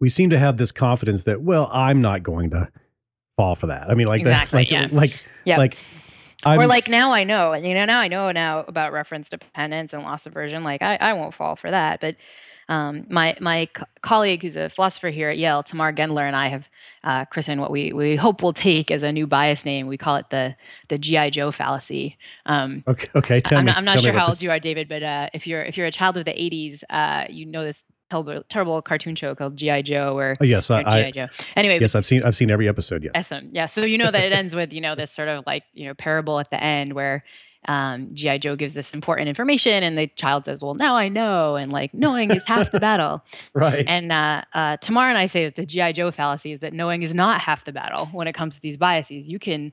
we seem to have this confidence that well i'm not going to fall for that. I mean, like *laughs* exactly, like, yeah. like, yeah. like, I'm, or like now I know, you know, now I know now about reference dependence and loss aversion. Like I, I won't fall for that. But um, my my co- colleague, who's a philosopher here at Yale, Tamar Gendler, and I have uh, christened what we, we hope will take as a new bias name. We call it the the GI Joe fallacy. Um, okay, okay. Tell I'm me, not, I'm not sure how old you are, David, but uh, if you're if you're a child of the '80s, uh, you know this terrible, terrible cartoon show called GI Joe or, Oh, yes, I, GI Joe. Anyway, yes, I've seen I've seen every episode. Yes. Yeah. So you know that it *laughs* ends with, you know, this sort of like, you know, parable at the end where um, G.I. Joe gives this important information and the child says, Well, now I know. And like, knowing is half the battle. *laughs* Right. And uh, uh, Tamar and I say that the G.I. Joe fallacy is that knowing is not half the battle when it comes to these biases. You can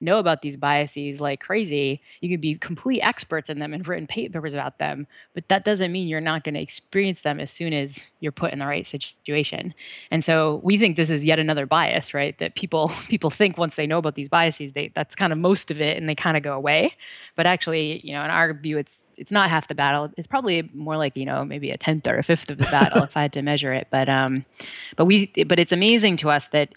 know about these biases like crazy. You can be complete experts in them and written papers about them, but that doesn't mean you're not going to experience them as soon as you're put in the right situation. And so we think this is yet another bias, right? That people *laughs* people think once they know about these biases, they that's kind of most of it, and they kind of go away. But actually, you know, in our view, it's it's not half the battle. It's probably more like you know maybe a tenth or a fifth of the battle *laughs* if I had to measure it. But um, but we but it's amazing to us that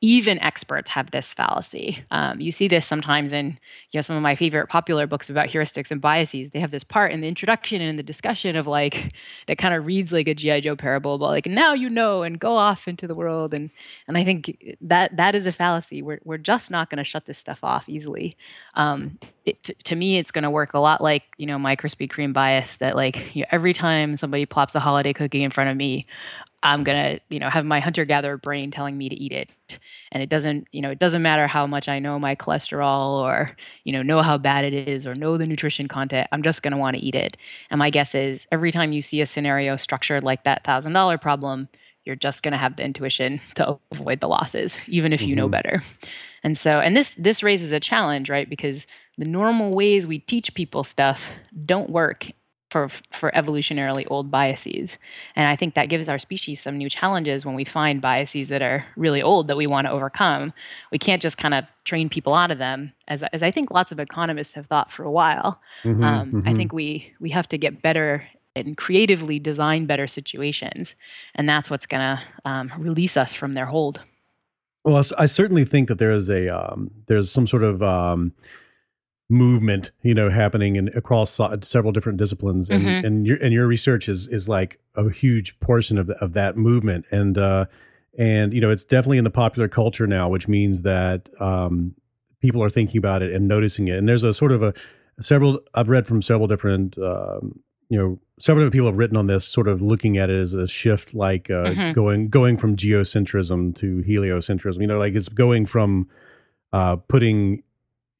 even experts have this fallacy. Um, you see this sometimes in you know some of my favorite popular books about heuristics and biases. They have this part in the introduction and in the discussion of like *laughs* that kind of reads like a GI Joe parable, but like now you know and go off into the world and and I think that that is a fallacy. We're we're just not going to shut this stuff off easily. Um, it, to, to me, it's going to work a lot like you know my Krispy Kreme bias that like you know, every time somebody plops a holiday cookie in front of me, I'm gonna, you know, have my hunter-gatherer brain telling me to eat it. And it doesn't, you know, it doesn't matter how much I know my cholesterol or, you know, know how bad it is or know the nutrition content. I'm just gonna want to eat it. And my guess is every time you see a scenario structured like that thousand dollar problem, you're just gonna have the intuition *laughs* to avoid the losses, even if you know Mhm. better. And so, and this this raises a challenge, right? Because the normal ways we teach people stuff don't work for for evolutionarily old biases. And I think that gives our species some new challenges when we find biases that are really old that we want to overcome. We can't just kind of train people out of them, as as I think lots of economists have thought for a while. Mhm, Um, I mhm. think we we have to get better and creatively design better situations, and that's what's going to um, release us from their hold. Well, I certainly think that there is a um, there's some sort of um, movement, you know, happening in across several different disciplines, and Mhm. and your and your research is is like a huge portion of the, of that movement, and uh, and you know, it's definitely in the popular culture now, which means that um, people are thinking about it and noticing it, and there's a sort of a several I've read from several different. Um, you know, several different people have written on this, sort of looking at it as a shift, like uh, Mhm. going going from geocentrism to heliocentrism. You know, like it's going from uh, putting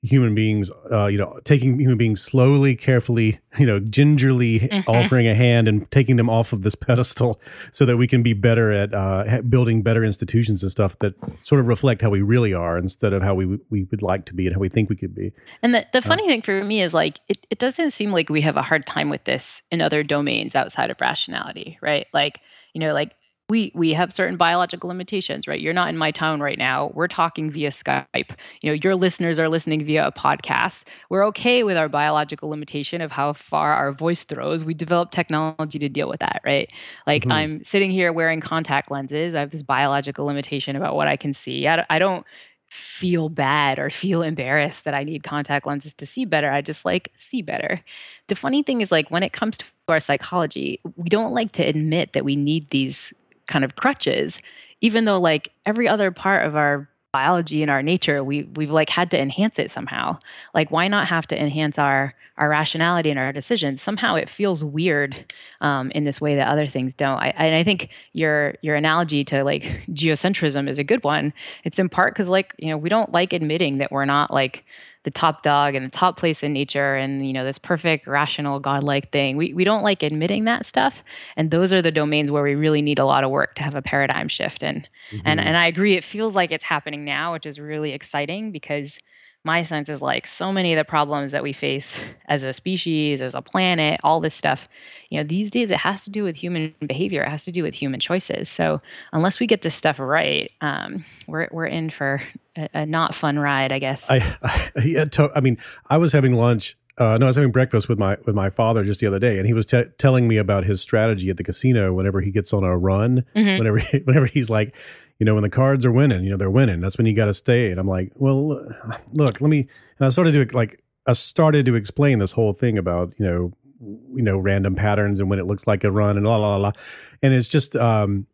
human beings, uh, you know, taking human beings slowly, carefully, *laughs* you know, gingerly Mhm. offering a hand and taking them off of this *laughs* pedestal so that we can be better at uh, building better institutions and stuff that sort of reflect how we really are instead of how we we would like to be and how we think we could be. And the, the funny thing for me is like it, it doesn't seem like we have a hard time with this in other domains outside of rationality, right? Like, you know, like we we have certain biological limitations, right? You're not in my town right now. We're talking via Skype. You know, your listeners are listening via a podcast. We're okay with our biological limitation of how far our voice throws. We develop technology to deal with that, right? Like Mhm. I'm sitting here wearing contact lenses. I have this biological limitation about what I can see. I I don't feel bad or feel embarrassed that I need contact lenses to see better. I just like see better. The funny thing is like when it comes to our psychology, we don't like to admit that we need these kind of crutches even though like every other part of our biology and our nature we we've like had to enhance it somehow. Like why not have to enhance our our rationality and our decisions? Somehow it feels weird um, in this way that other things don't. I, and i think your your analogy to like geocentrism is a good one. It's in part because like you know we don't like admitting that we're not like the top dog and the top place in nature and you know this perfect rational godlike thing we, we don't like admitting that stuff and those are the domains where we really need a lot of work to have a paradigm shift in and Mhm. and I agree. It feels like it's happening now, which is really exciting because my sense is like so many of the problems that we face as a species, as a planet, all this stuff, you know, these days it has to do with human behavior. It has to do with human choices. So unless we get this stuff right, um, we're we're in for a, a not fun ride, I guess. I, *laughs* I, yeah, to, I mean, I was having lunch. Uh, no, I was having breakfast with my with my father just the other day, and he was te- telling me about his strategy at the casino. Whenever he gets on a run, Mhm. whenever he, *laughs* whenever he's like, you know, when the cards are winning, you know, they're winning. That's when you got to stay. And I'm like, well, look, let me. And I started to like, I started to explain this whole thing about you know, you know, random patterns and when it looks like a run and la la la, la. and it's just, um,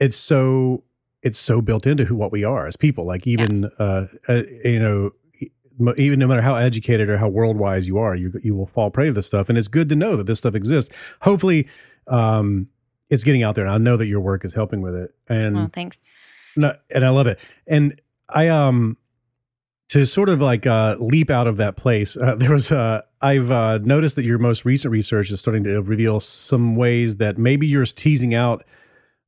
it's so it's so built into who what we are as people. Like even uh, uh you know even no matter how educated or how world wise you are, you you will fall prey to this stuff. And it's good to know that this stuff exists. Hopefully, um, it's getting out there, and I know that your work is helping with it. And thanks. No, and I love it. And I um to sort of like uh, leap out of that place. Uh, *laughs* there was uh, I've uh, noticed that your most recent research is starting to reveal some ways that maybe you're teasing out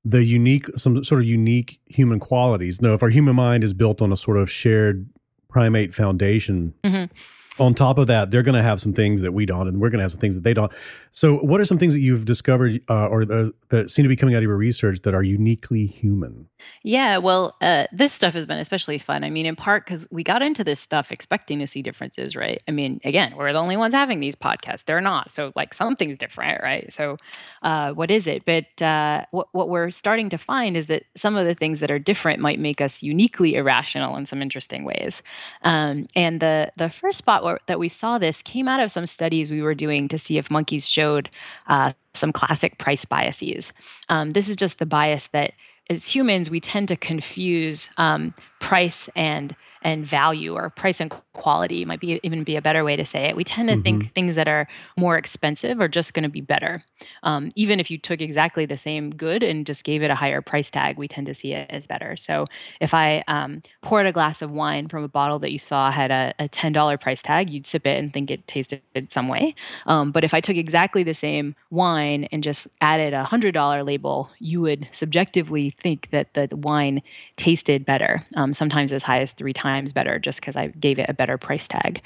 the unique, some sort of unique human qualities. No, if our human mind is built on a sort of shared primate foundation. Mm-hmm on top of that, they're going to have some things that we don't, and we're going to have some things that they don't. So, what are some things that you've discovered uh, or the, that seem to be coming out of your research that are uniquely human? Yeah, well, uh, this stuff has been especially fun. I mean, in part because we got into this stuff expecting to see differences, right? I mean, again, we're the only ones having these podcasts. They're not. So, like, something's different, right? So, uh, what is it? But uh, what, what we're starting to find is that some of the things that are different might make us uniquely irrational in some interesting ways. Um, and the, the first spot where, that we saw this came out of some studies we were doing to see if monkeys showed uh, some classic price biases. Um, this is just the bias that as humans, we tend to confuse um, price and and value or price and quality might be even be a better way to say it. We tend to mm-hmm. think things that are more expensive are just going to be better. Um, even if you took exactly the same good and just gave it a higher price tag, we tend to see it as better. So if I um, poured a glass of wine from a bottle that you saw had a, a $10 price tag, you'd sip it and think it tasted some way. Um, but if I took exactly the same wine and just added a $100 label, you would subjectively think that the wine tasted better, um, sometimes as high as three times better, just because I gave it a better price tag.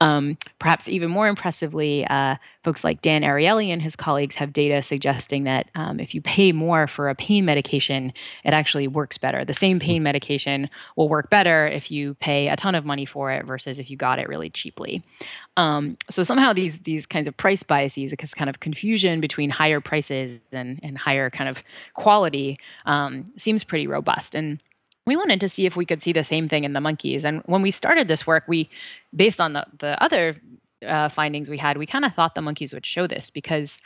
Um, perhaps even more impressively, uh, folks like Dan Ariely and his colleagues have data suggesting that um, if you pay more for a pain medication, it actually works better. The same pain medication will work better if you pay a ton of money for it versus if you got it really cheaply. Um, so somehow these these kinds of price biases, this kind of confusion between higher prices and, and higher kind of quality, um, seems pretty robust. And we wanted to see if we could see the same thing in the monkeys. And when we started this work, we, based on the, the other uh, findings we had, we kind of thought the monkeys would show this because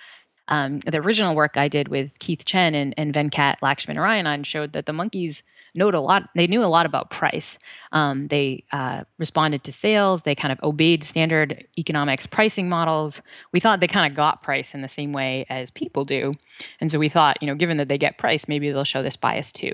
um, the original work I did with Keith Chen and, and Venkat Lakshminarayanan showed that the monkeys knowed a lot. They knew a lot about price. Um, they uh, responded to sales. They kind of obeyed standard economics pricing models. We thought they kind of got price in the same way as people do, and so we thought, you know, given that they get price, maybe they'll show this bias too.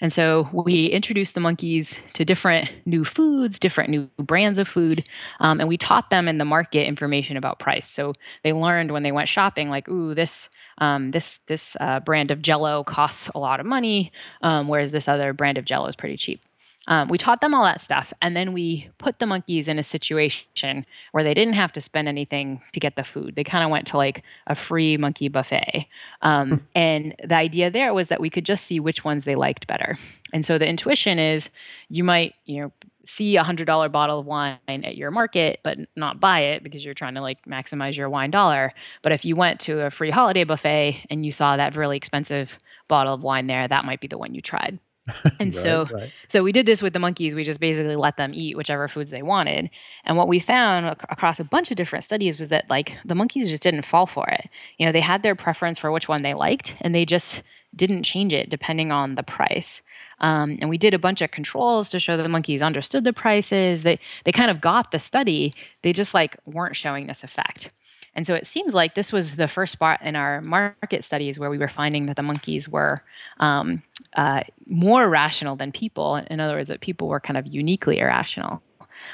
And so we introduced the monkeys to different new foods, different new brands of food, um, and we taught them in the market information about price. So they learned when they went shopping, like, ooh, this um, this this uh, brand of Jello costs a lot of money, um, whereas this other brand of Jello is pretty cheap. Um, we taught them all that stuff, and then we put the monkeys in a situation where they didn't have to spend anything to get the food. They kind of went to like a free monkey buffet, um, hmm. and the idea there was that we could just see which ones they liked better. And so the intuition is, you might you know see a hundred dollar bottle of wine at your market, but not buy it because you're trying to like maximize your wine dollar. But if you went to a free holiday buffet and you saw that really expensive bottle of wine there, that might be the one you tried. *laughs* And right, so, right. so we did this with the monkeys. We just basically let them eat whichever foods they wanted. And what we found ac- across a bunch of different studies was that like the monkeys just didn't fall for it. You know, they had their preference for which one they liked, and they just didn't change it depending on the price. Um, and we did a bunch of controls to show that the monkeys understood the prices. They they kind of got the study. They just like weren't showing this effect. And so it seems like this was the first spot in our market studies where we were finding that the monkeys were um, uh, more rational than people. In other words, that people were kind of uniquely irrational.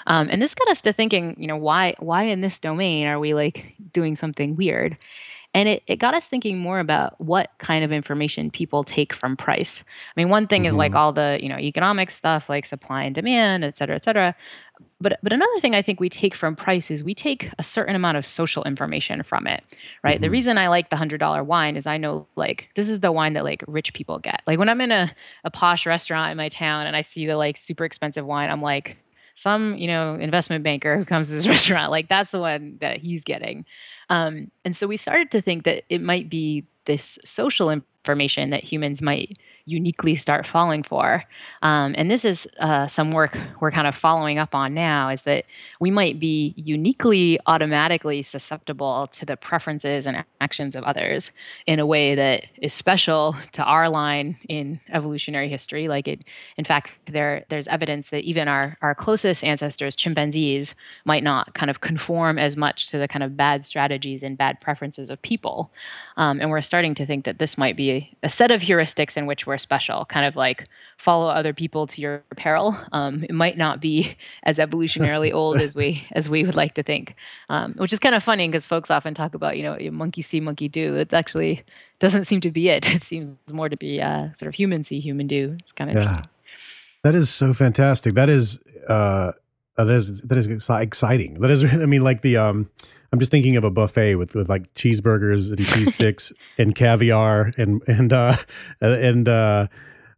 Um, and this got us to thinking, you know, why why in this domain are we like doing something weird? And it, it got us thinking more about what kind of information people take from price. I mean, one thing mm-hmm. is like mm-hmm. all the, you know, economic stuff like supply and demand, et cetera, et cetera. But but another thing I think we take from price is we take a certain amount of social information from it, right? Mm-hmm. The reason I like the hundred dollar wine is I know like this is the wine that like rich people get. Like when I'm in a, a posh restaurant in my town and I see the like super expensive wine, I'm like, some you know investment banker who comes to this *laughs* restaurant like that's the one that he's getting um, and so we started to think that it might be this social information that humans might uniquely start falling for. Um, and this is uh, some work we're kind of following up on now is that we might be uniquely automatically susceptible to the preferences and actions of others in a way that is special to our line in evolutionary history. Like it, in fact, there there's evidence that even our, our closest ancestors, chimpanzees, might not kind of conform as much to the kind of bad strategies and bad preferences of people. Um, and we're starting to think that this might be a set of heuristics in which we're special, kind of like follow other people to your peril. Um, it might not be *laughs* as evolutionarily *laughs* old as we as we would like to think, um, which is kind of funny because folks often talk about you know monkey see, monkey do. It actually doesn't seem to be it. *laughs* It seems more to be uh, sort of human see, human do. It's kind of yeah. interesting. That is so fantastic. That is uh, that is that is exciting. That is, I mean, like the um, I'm just thinking of a buffet with with like cheeseburgers and cheese sticks *laughs* and caviar and and uh *laughs* and uh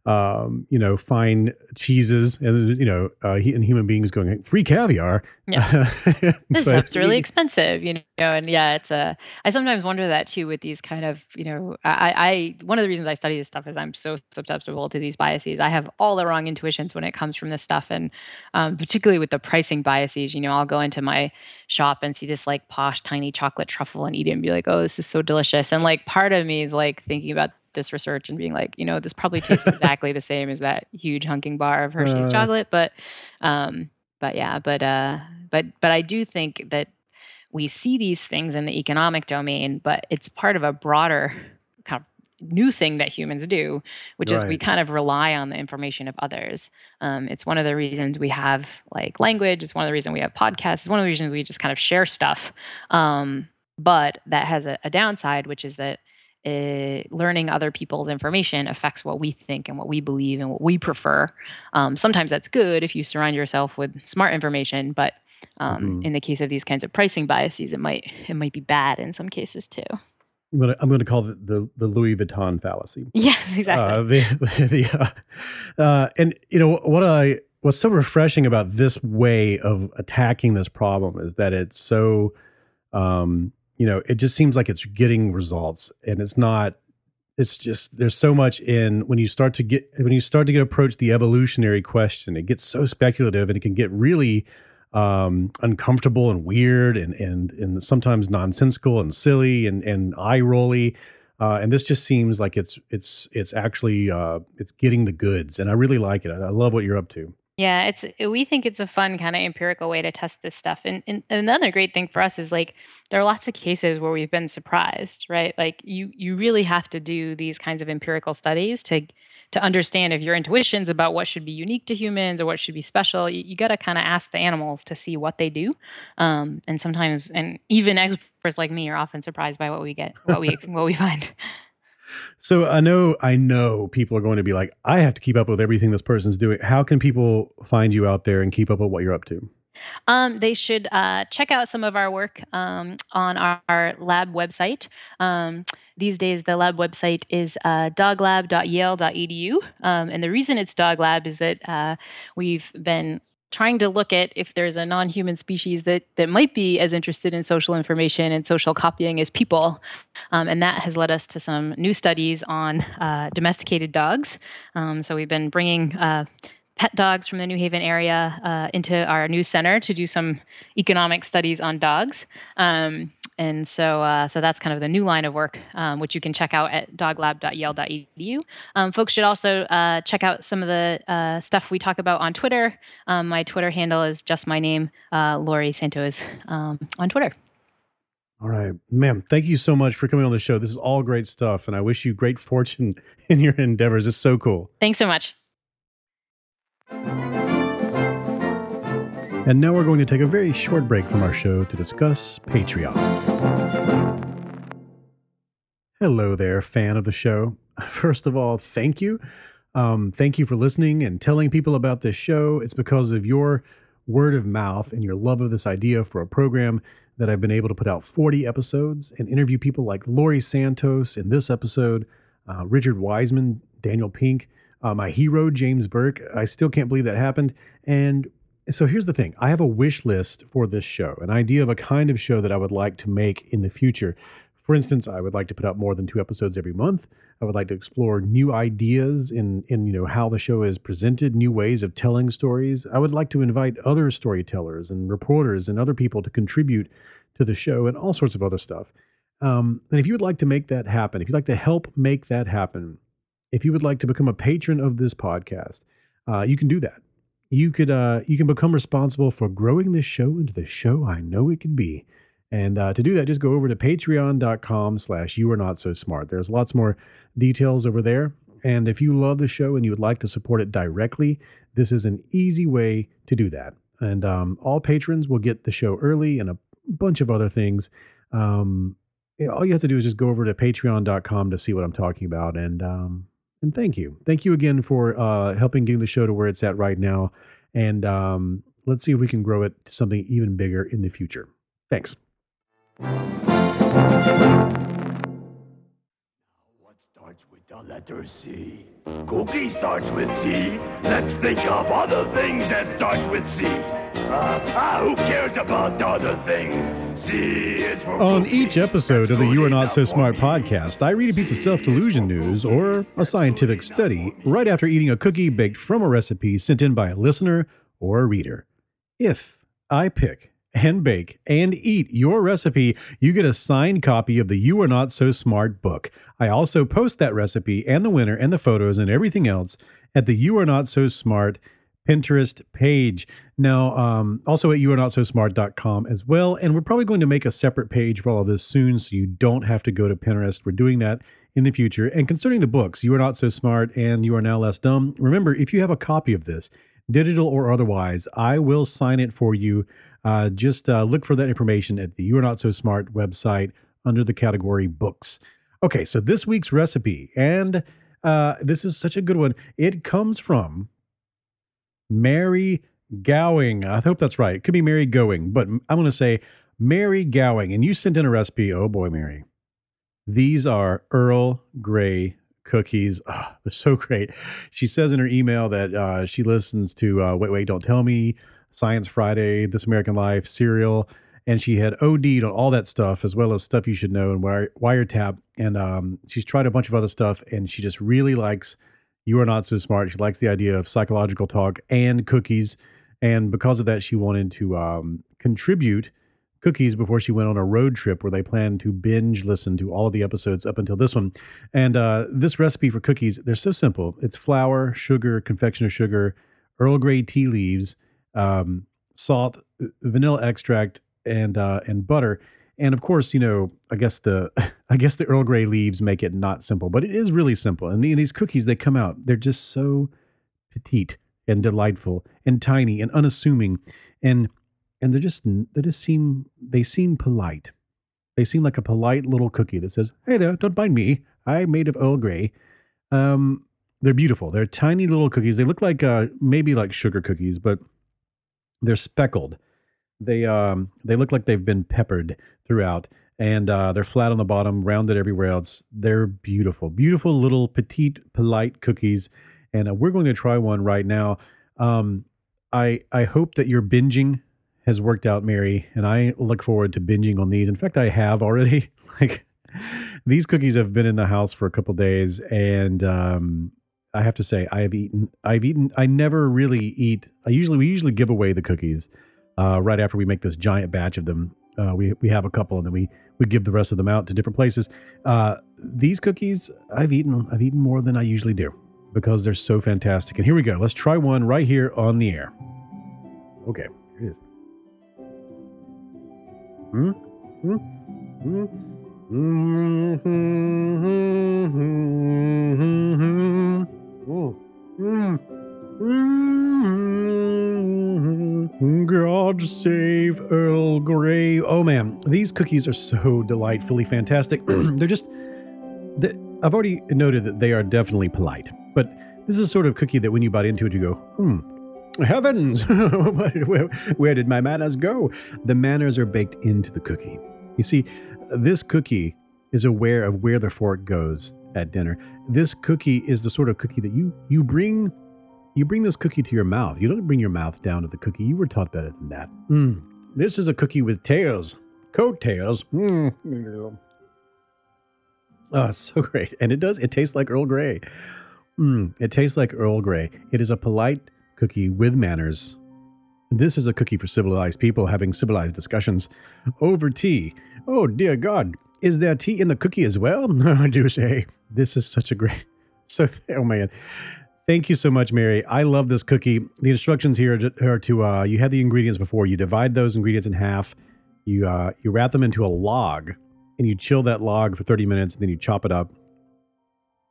um, you know, fine cheeses and you know, uh, and human beings going free caviar. Yeah, *laughs* this stuff's really expensive, you know. And yeah, it's a. I sometimes wonder that too with these kind of, you know, I, I one of the reasons I study this stuff is I'm so susceptible to these biases. I have all the wrong intuitions when it comes from this stuff, and um, particularly with the pricing biases. You know, I'll go into my shop and see this like posh tiny chocolate truffle and eat it and be like, oh, this is so delicious. And like part of me is like thinking about this research and being like, you know, this probably tastes exactly the same as that huge hunking bar of Hershey's uh, chocolate, but um but yeah, but uh but but I do think that we see these things in the economic domain, but it's part of a broader kind of new thing that humans do, which right. is we kind of rely on the information of others. Um, it's one of the reasons we have like language. It's one of the reasons we have podcasts. It's one of the reasons we just kind of share stuff. Um, but that has a, a downside, which is that uh, learning other people's information affects what we think and what we believe and what we prefer. Um, sometimes that's good if you surround yourself with smart information, but um, mm-hmm. in the case of these kinds of pricing biases, it might it might be bad in some cases too. I'm gonna, I'm gonna call it the, the Louis Vuitton fallacy. *laughs* Yeah, exactly. Uh, the, *laughs* the, uh, uh, and you know what I what's so refreshing about this way of attacking this problem is that it's so um, you know, it just seems like it's getting results and it's not it's just there's so much in when you start to get when you start to get approach the evolutionary question it gets so speculative and it can get really um, uncomfortable and weird and and and sometimes nonsensical and silly and and eye rolly uh, and this just seems like it's it's it's actually uh, it's getting the goods and I really like it. I, I love what you're up to yeah, it's uh, we think it's a fun kind of empirical way to test this stuff. And, and another great thing for us is like there are lots of cases where we've been surprised, right? Like you you really have to do these kinds of empirical studies to to understand if your intuitions about what should be unique to humans or what should be special. You, you got to kind of ask the animals to see what they do. Um, and sometimes, and even experts like me are often surprised by what we get, what we *laughs* what we find. So I know I know people are going to be like, I have to keep up with everything this person's doing. How can people find you out there and keep up with what you're up to? Um, they should uh, check out some of our work um, on our, our, lab website. Um, these days, the lab website is uh, doglab.yale.edu. Um, and the reason it's doglab is that uh, we've been trying to look at if there's a non-human species that that might be as interested in social information and social copying as people, um, and that has led us to some new studies on uh, domesticated dogs. Um, so we've been bringing. Uh, pet dogs from the New Haven area uh, into our new center to do some economic studies on dogs. Um, and so, uh, so that's kind of the new line of work, um, which you can check out at doglab.yale.edu. Um, folks should also uh, check out some of the uh, stuff we talk about on Twitter. Um, my Twitter handle is just my name, uh, Laurie Santos, um, on Twitter. All right, ma'am. Thank you so much for coming on the show. This is all great stuff, and I wish you great fortune *laughs* in your endeavors. It's so cool. Thanks so much. And now we're going to take a very short break from our show to discuss Patreon. Hello there, fan of the show. *laughs* First of all, thank you. Um, thank you for listening and telling people about this show. It's because of your word of mouth and your love of this idea for a program that I've been able to put out 40 episodes and interview people like Laurie Santos in this episode, uh, Richard Wiseman, Daniel Pink, uh, my hero, James Burke. I still can't believe that happened. And so here's the thing I have a wish list for this show, an idea of a kind of show that I would like to make in the future For instance, I would like to put out more than two episodes every month. I would like to explore new ideas in in you know how the show is presented, new ways of telling stories. I would like to invite other storytellers and reporters and other people to contribute to the show and all sorts of other stuff. Um, and if you would like to make that happen, if you'd like to help make that happen, if you would like to become a patron of this podcast, uh, you can do that. You could uh, you can become responsible for growing this show into the show I know it could be. And uh, to do that, just go over to patreon.com slash you are not so smart. There's lots more details over there. And if you love the show and you would like to support it directly, this is an easy way to do that. And um, all patrons will get the show early and a bunch of other things. Um, all you have to do is just go over to patreon.com to see what I'm talking about. And um, and thank you. Thank you again for uh, helping getting the show to where it's at right now. And um, let's see if we can grow it to something even bigger in the future. Thanks. What starts with the letter C? Cookie starts with C. Let's think of other things that starts with C. Uh, ah, who cares about other things? C is for On cookie. each episode of the You Are Not So Smart podcast, I read a piece of self delusion news or a scientific study right after eating a cookie baked from a recipe sent in by a listener or a reader. If I pick and bake and eat your recipe, you get a signed copy of the You Are Not So Smart book. I also post that recipe and the winner and the photos and everything else at the You Are Not So Smart Pinterest page. Now, um, also at youarenotsosmart.com as well. And we're probably going to make a separate page for all of this soon so you don't have to go to Pinterest. We're doing that in the future. And concerning the books, You Are Not So Smart and You Are Now Less Dumb, remember, if you have a copy of this, digital or otherwise, I will sign it for you. Uh, just uh, look for that information at the You Are Not So Smart website under the category books. Okay, so this week's recipe, and uh, this is such a good one. It comes from Mary Gowing. I hope that's right. It could be Mary Going, but I'm going to say Mary Gowing. And you sent in a recipe. Oh boy, Mary. These are Earl Grey cookies. Ah, they're so *laughs* great. She says in her email that uh, she listens to uh, Wait, Wait, Don't Tell Me, Science Friday, This American Life, Serial, and she had OD'd on all that stuff as well as stuff you should know and wire, Wiretap. And um, she's tried a bunch of other stuff, and she just really likes You Are Not So Smart. She likes the idea of psychological talk and cookies. And because of that, she wanted to um, contribute cookies before she went on a road trip where they planned to binge listen to all of the episodes up until this one. And uh, this recipe for cookies, they're so simple. It's flour, sugar, confectioner sugar, Earl Grey tea leaves, um, salt, vanilla extract, and uh, and butter. And of course, you know, I guess the *laughs* I guess the Earl Grey leaves make it not simple, but it is really simple. And the, these cookies, they come out, they're just so petite and delightful and tiny and unassuming, and and they're just they just seem they seem polite. They seem like a polite little cookie that says, "Hey there, don't mind me. I'm made of Earl Grey." Um, they're beautiful. They're tiny little cookies. They look like uh, maybe like sugar cookies, but they're speckled. They um they look like they've been peppered throughout, and uh, they're flat on the bottom, rounded everywhere else. They're beautiful, beautiful little petite, polite cookies, and uh, we're going to try one right now. Um, I I hope that your binging has worked out, Mary, and I look forward to binging on these. In fact, I have already. *laughs* like these cookies have been in the house for a couple days, and um, I have to say, I have eaten. I've eaten. I never really eat. I usually we usually give away the cookies uh, right after we make this giant batch of them. Uh, we we have a couple, and then we we give the rest of them out to different places. Uh, these cookies, I've eaten. I've eaten more than I usually do because they're so fantastic. And here we go. Let's try one right here on the air. Okay, here it is. Hmm? Hmm? Hmm? Mm-hmm. Mm-hmm. God save Earl Grey. Oh man, these cookies are so delightfully fantastic. *clears throat* They're just. they- I've already noted that they are definitely polite, but this is a sort of cookie that when you bite into it, you go, hmm, heavens, *laughs* where, where did my manners go? The manners are baked into the cookie. You see, this cookie is aware of where the fork goes at dinner. This cookie is the sort of cookie that you you bring you bring this cookie to your mouth. You don't bring your mouth down to the cookie. You were taught better than that. Mm. This is a cookie with tails, coat tails. Mm. Oh, so *laughs* great. And it does, it tastes like Earl Grey. Mm, it tastes like Earl Grey. It is a polite cookie with manners. This is a cookie for civilized people having civilized discussions over tea. Oh, dear God. Is there tea in the cookie as well? *laughs* No, I do say. This is such a great. *laughs* So, oh man. Thank you so much, Mary. I love this cookie. The instructions here are to, uh, you had the ingredients before. You divide those ingredients in half. You, uh, you wrap them into a log and you chill that log for 30 minutes and then you chop it up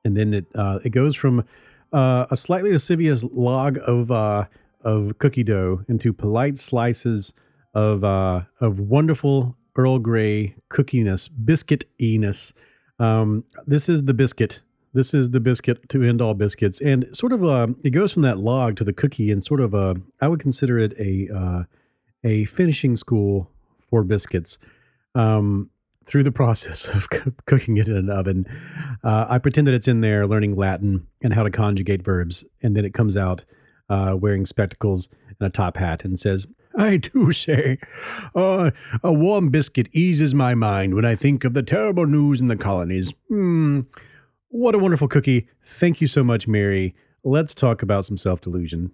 and then it uh, it goes from uh, a slightly lascivious log of uh, of cookie dough into polite slices of uh, of wonderful Earl Grey cookiness, biscuitiness. Um, this is the biscuit. This is the biscuit to end all biscuits, and sort of uh, it goes from that log to the cookie, and sort of a I would consider it a uh, a finishing school for biscuits. Um, through the *laughs* process of cooking it in an oven, uh, I pretend that it's in there learning Latin and how to conjugate verbs. And then it comes out uh, wearing spectacles and a top hat and says, I do say, uh, a warm biscuit eases my mind when I think of the terrible news in the colonies. Hmm, what a wonderful cookie. Thank you so much, Mary. Let's talk about some self delusion.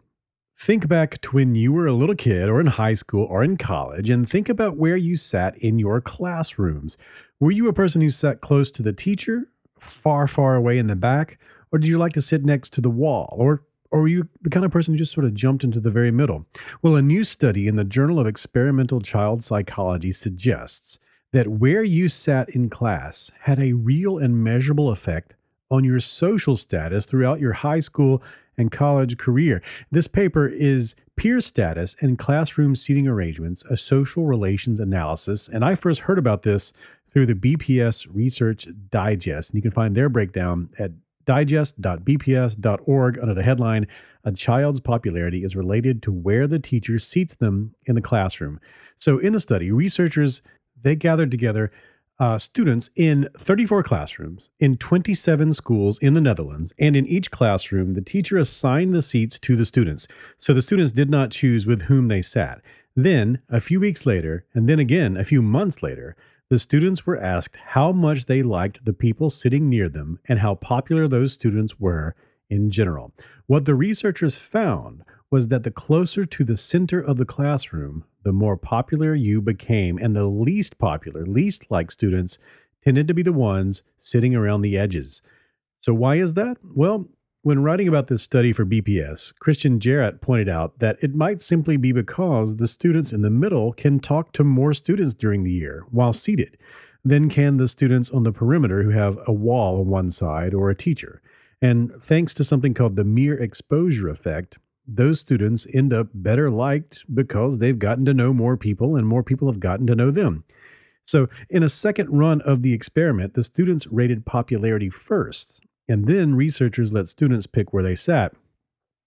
Think back to when you were a little kid or in high school or in college and think about where you sat in your classrooms. Were you a person who sat close to the teacher, far, far away in the back, or did you like to sit next to the wall? Or or were you the kind of person who just sort of jumped into the very middle? Well, a new study in the Journal of Experimental Child Psychology suggests that where you sat in class had a real and measurable effect on your social status throughout your high school and college career. This paper is Peer Status and Classroom Seating Arrangements, a social relations analysis. And I first heard about this through the BPS Research Digest. And you can find their breakdown at digest.bps.org under the headline A Child's Popularity is Related to Where the Teacher Seats Them in the Classroom. So in the study, researchers they gathered together uh, students in 34 classrooms in 27 schools in the Netherlands. And in each classroom, the teacher assigned the seats to the students. So the students did not choose with whom they sat. Then, a few weeks later, and then again a few months later, the students were asked how much they liked the people sitting near them and how popular those students were in general. What the researchers found was that the closer to the center of the classroom, the more popular you became, and the least popular, least like students tended to be the ones sitting around the edges. So, why is that? Well, when writing about this study for BPS, Christian Jarrett pointed out that it might simply be because the students in the middle can talk to more students during the year while seated than can the students on the perimeter who have a wall on one side or a teacher. And thanks to something called the mere exposure effect, those students end up better liked because they've gotten to know more people and more people have gotten to know them. So, in a second run of the experiment, the students rated popularity first, and then researchers let students pick where they sat.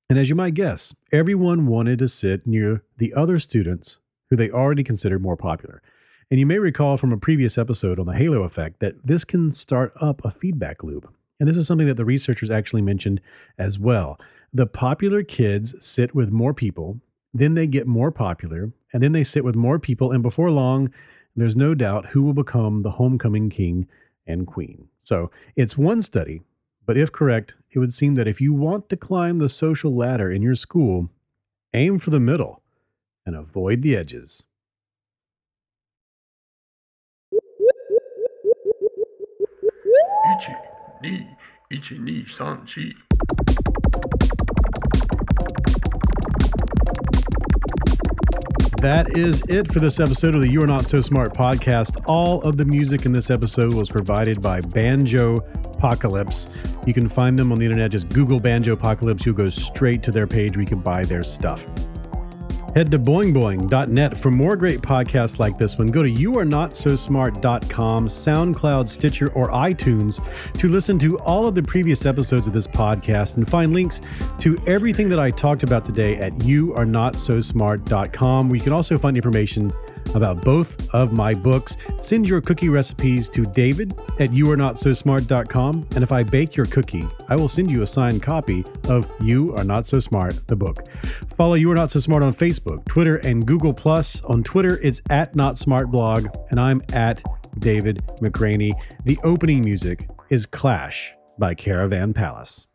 And as you might guess, everyone wanted to sit near the other students who they already considered more popular. And you may recall from a previous episode on the halo effect that this can start up a feedback loop. And this is something that the researchers actually mentioned as well. The popular kids sit with more people, then they get more popular, and then they sit with more people. And before long, there's no doubt who will become the homecoming king and queen. So it's one study, but if correct, it would seem that if you want to climb the social ladder in your school, aim for the middle and avoid the edges. Ichi, ni, ichi, ni, san, shi. That is it for this episode of the You Are Not So Smart podcast. All of the music in this episode was provided by Banjo Apocalypse. You can find them on the internet. Just Google Banjo Apocalypse. You'll go straight to their page where you can buy their stuff. Head to boingboing.net for more great podcasts like this one. Go to youarenotsosmart.com, SoundCloud, Stitcher, or iTunes to listen to all of the previous episodes of this podcast and find links to everything that I talked about today at youarenotsosmart.com, where you can also find information about both of my books. Send your cookie recipes to David at youarenotsosmart.com. And if I bake your cookie, I will send you a signed copy of You Are Not So Smart, the book. Follow You Are Not So Smart on Facebook, Twitter, and Google. Plus. On Twitter, it's at Not Smart Blog, and I'm at David McRaney. The opening music is Clash by Caravan Palace.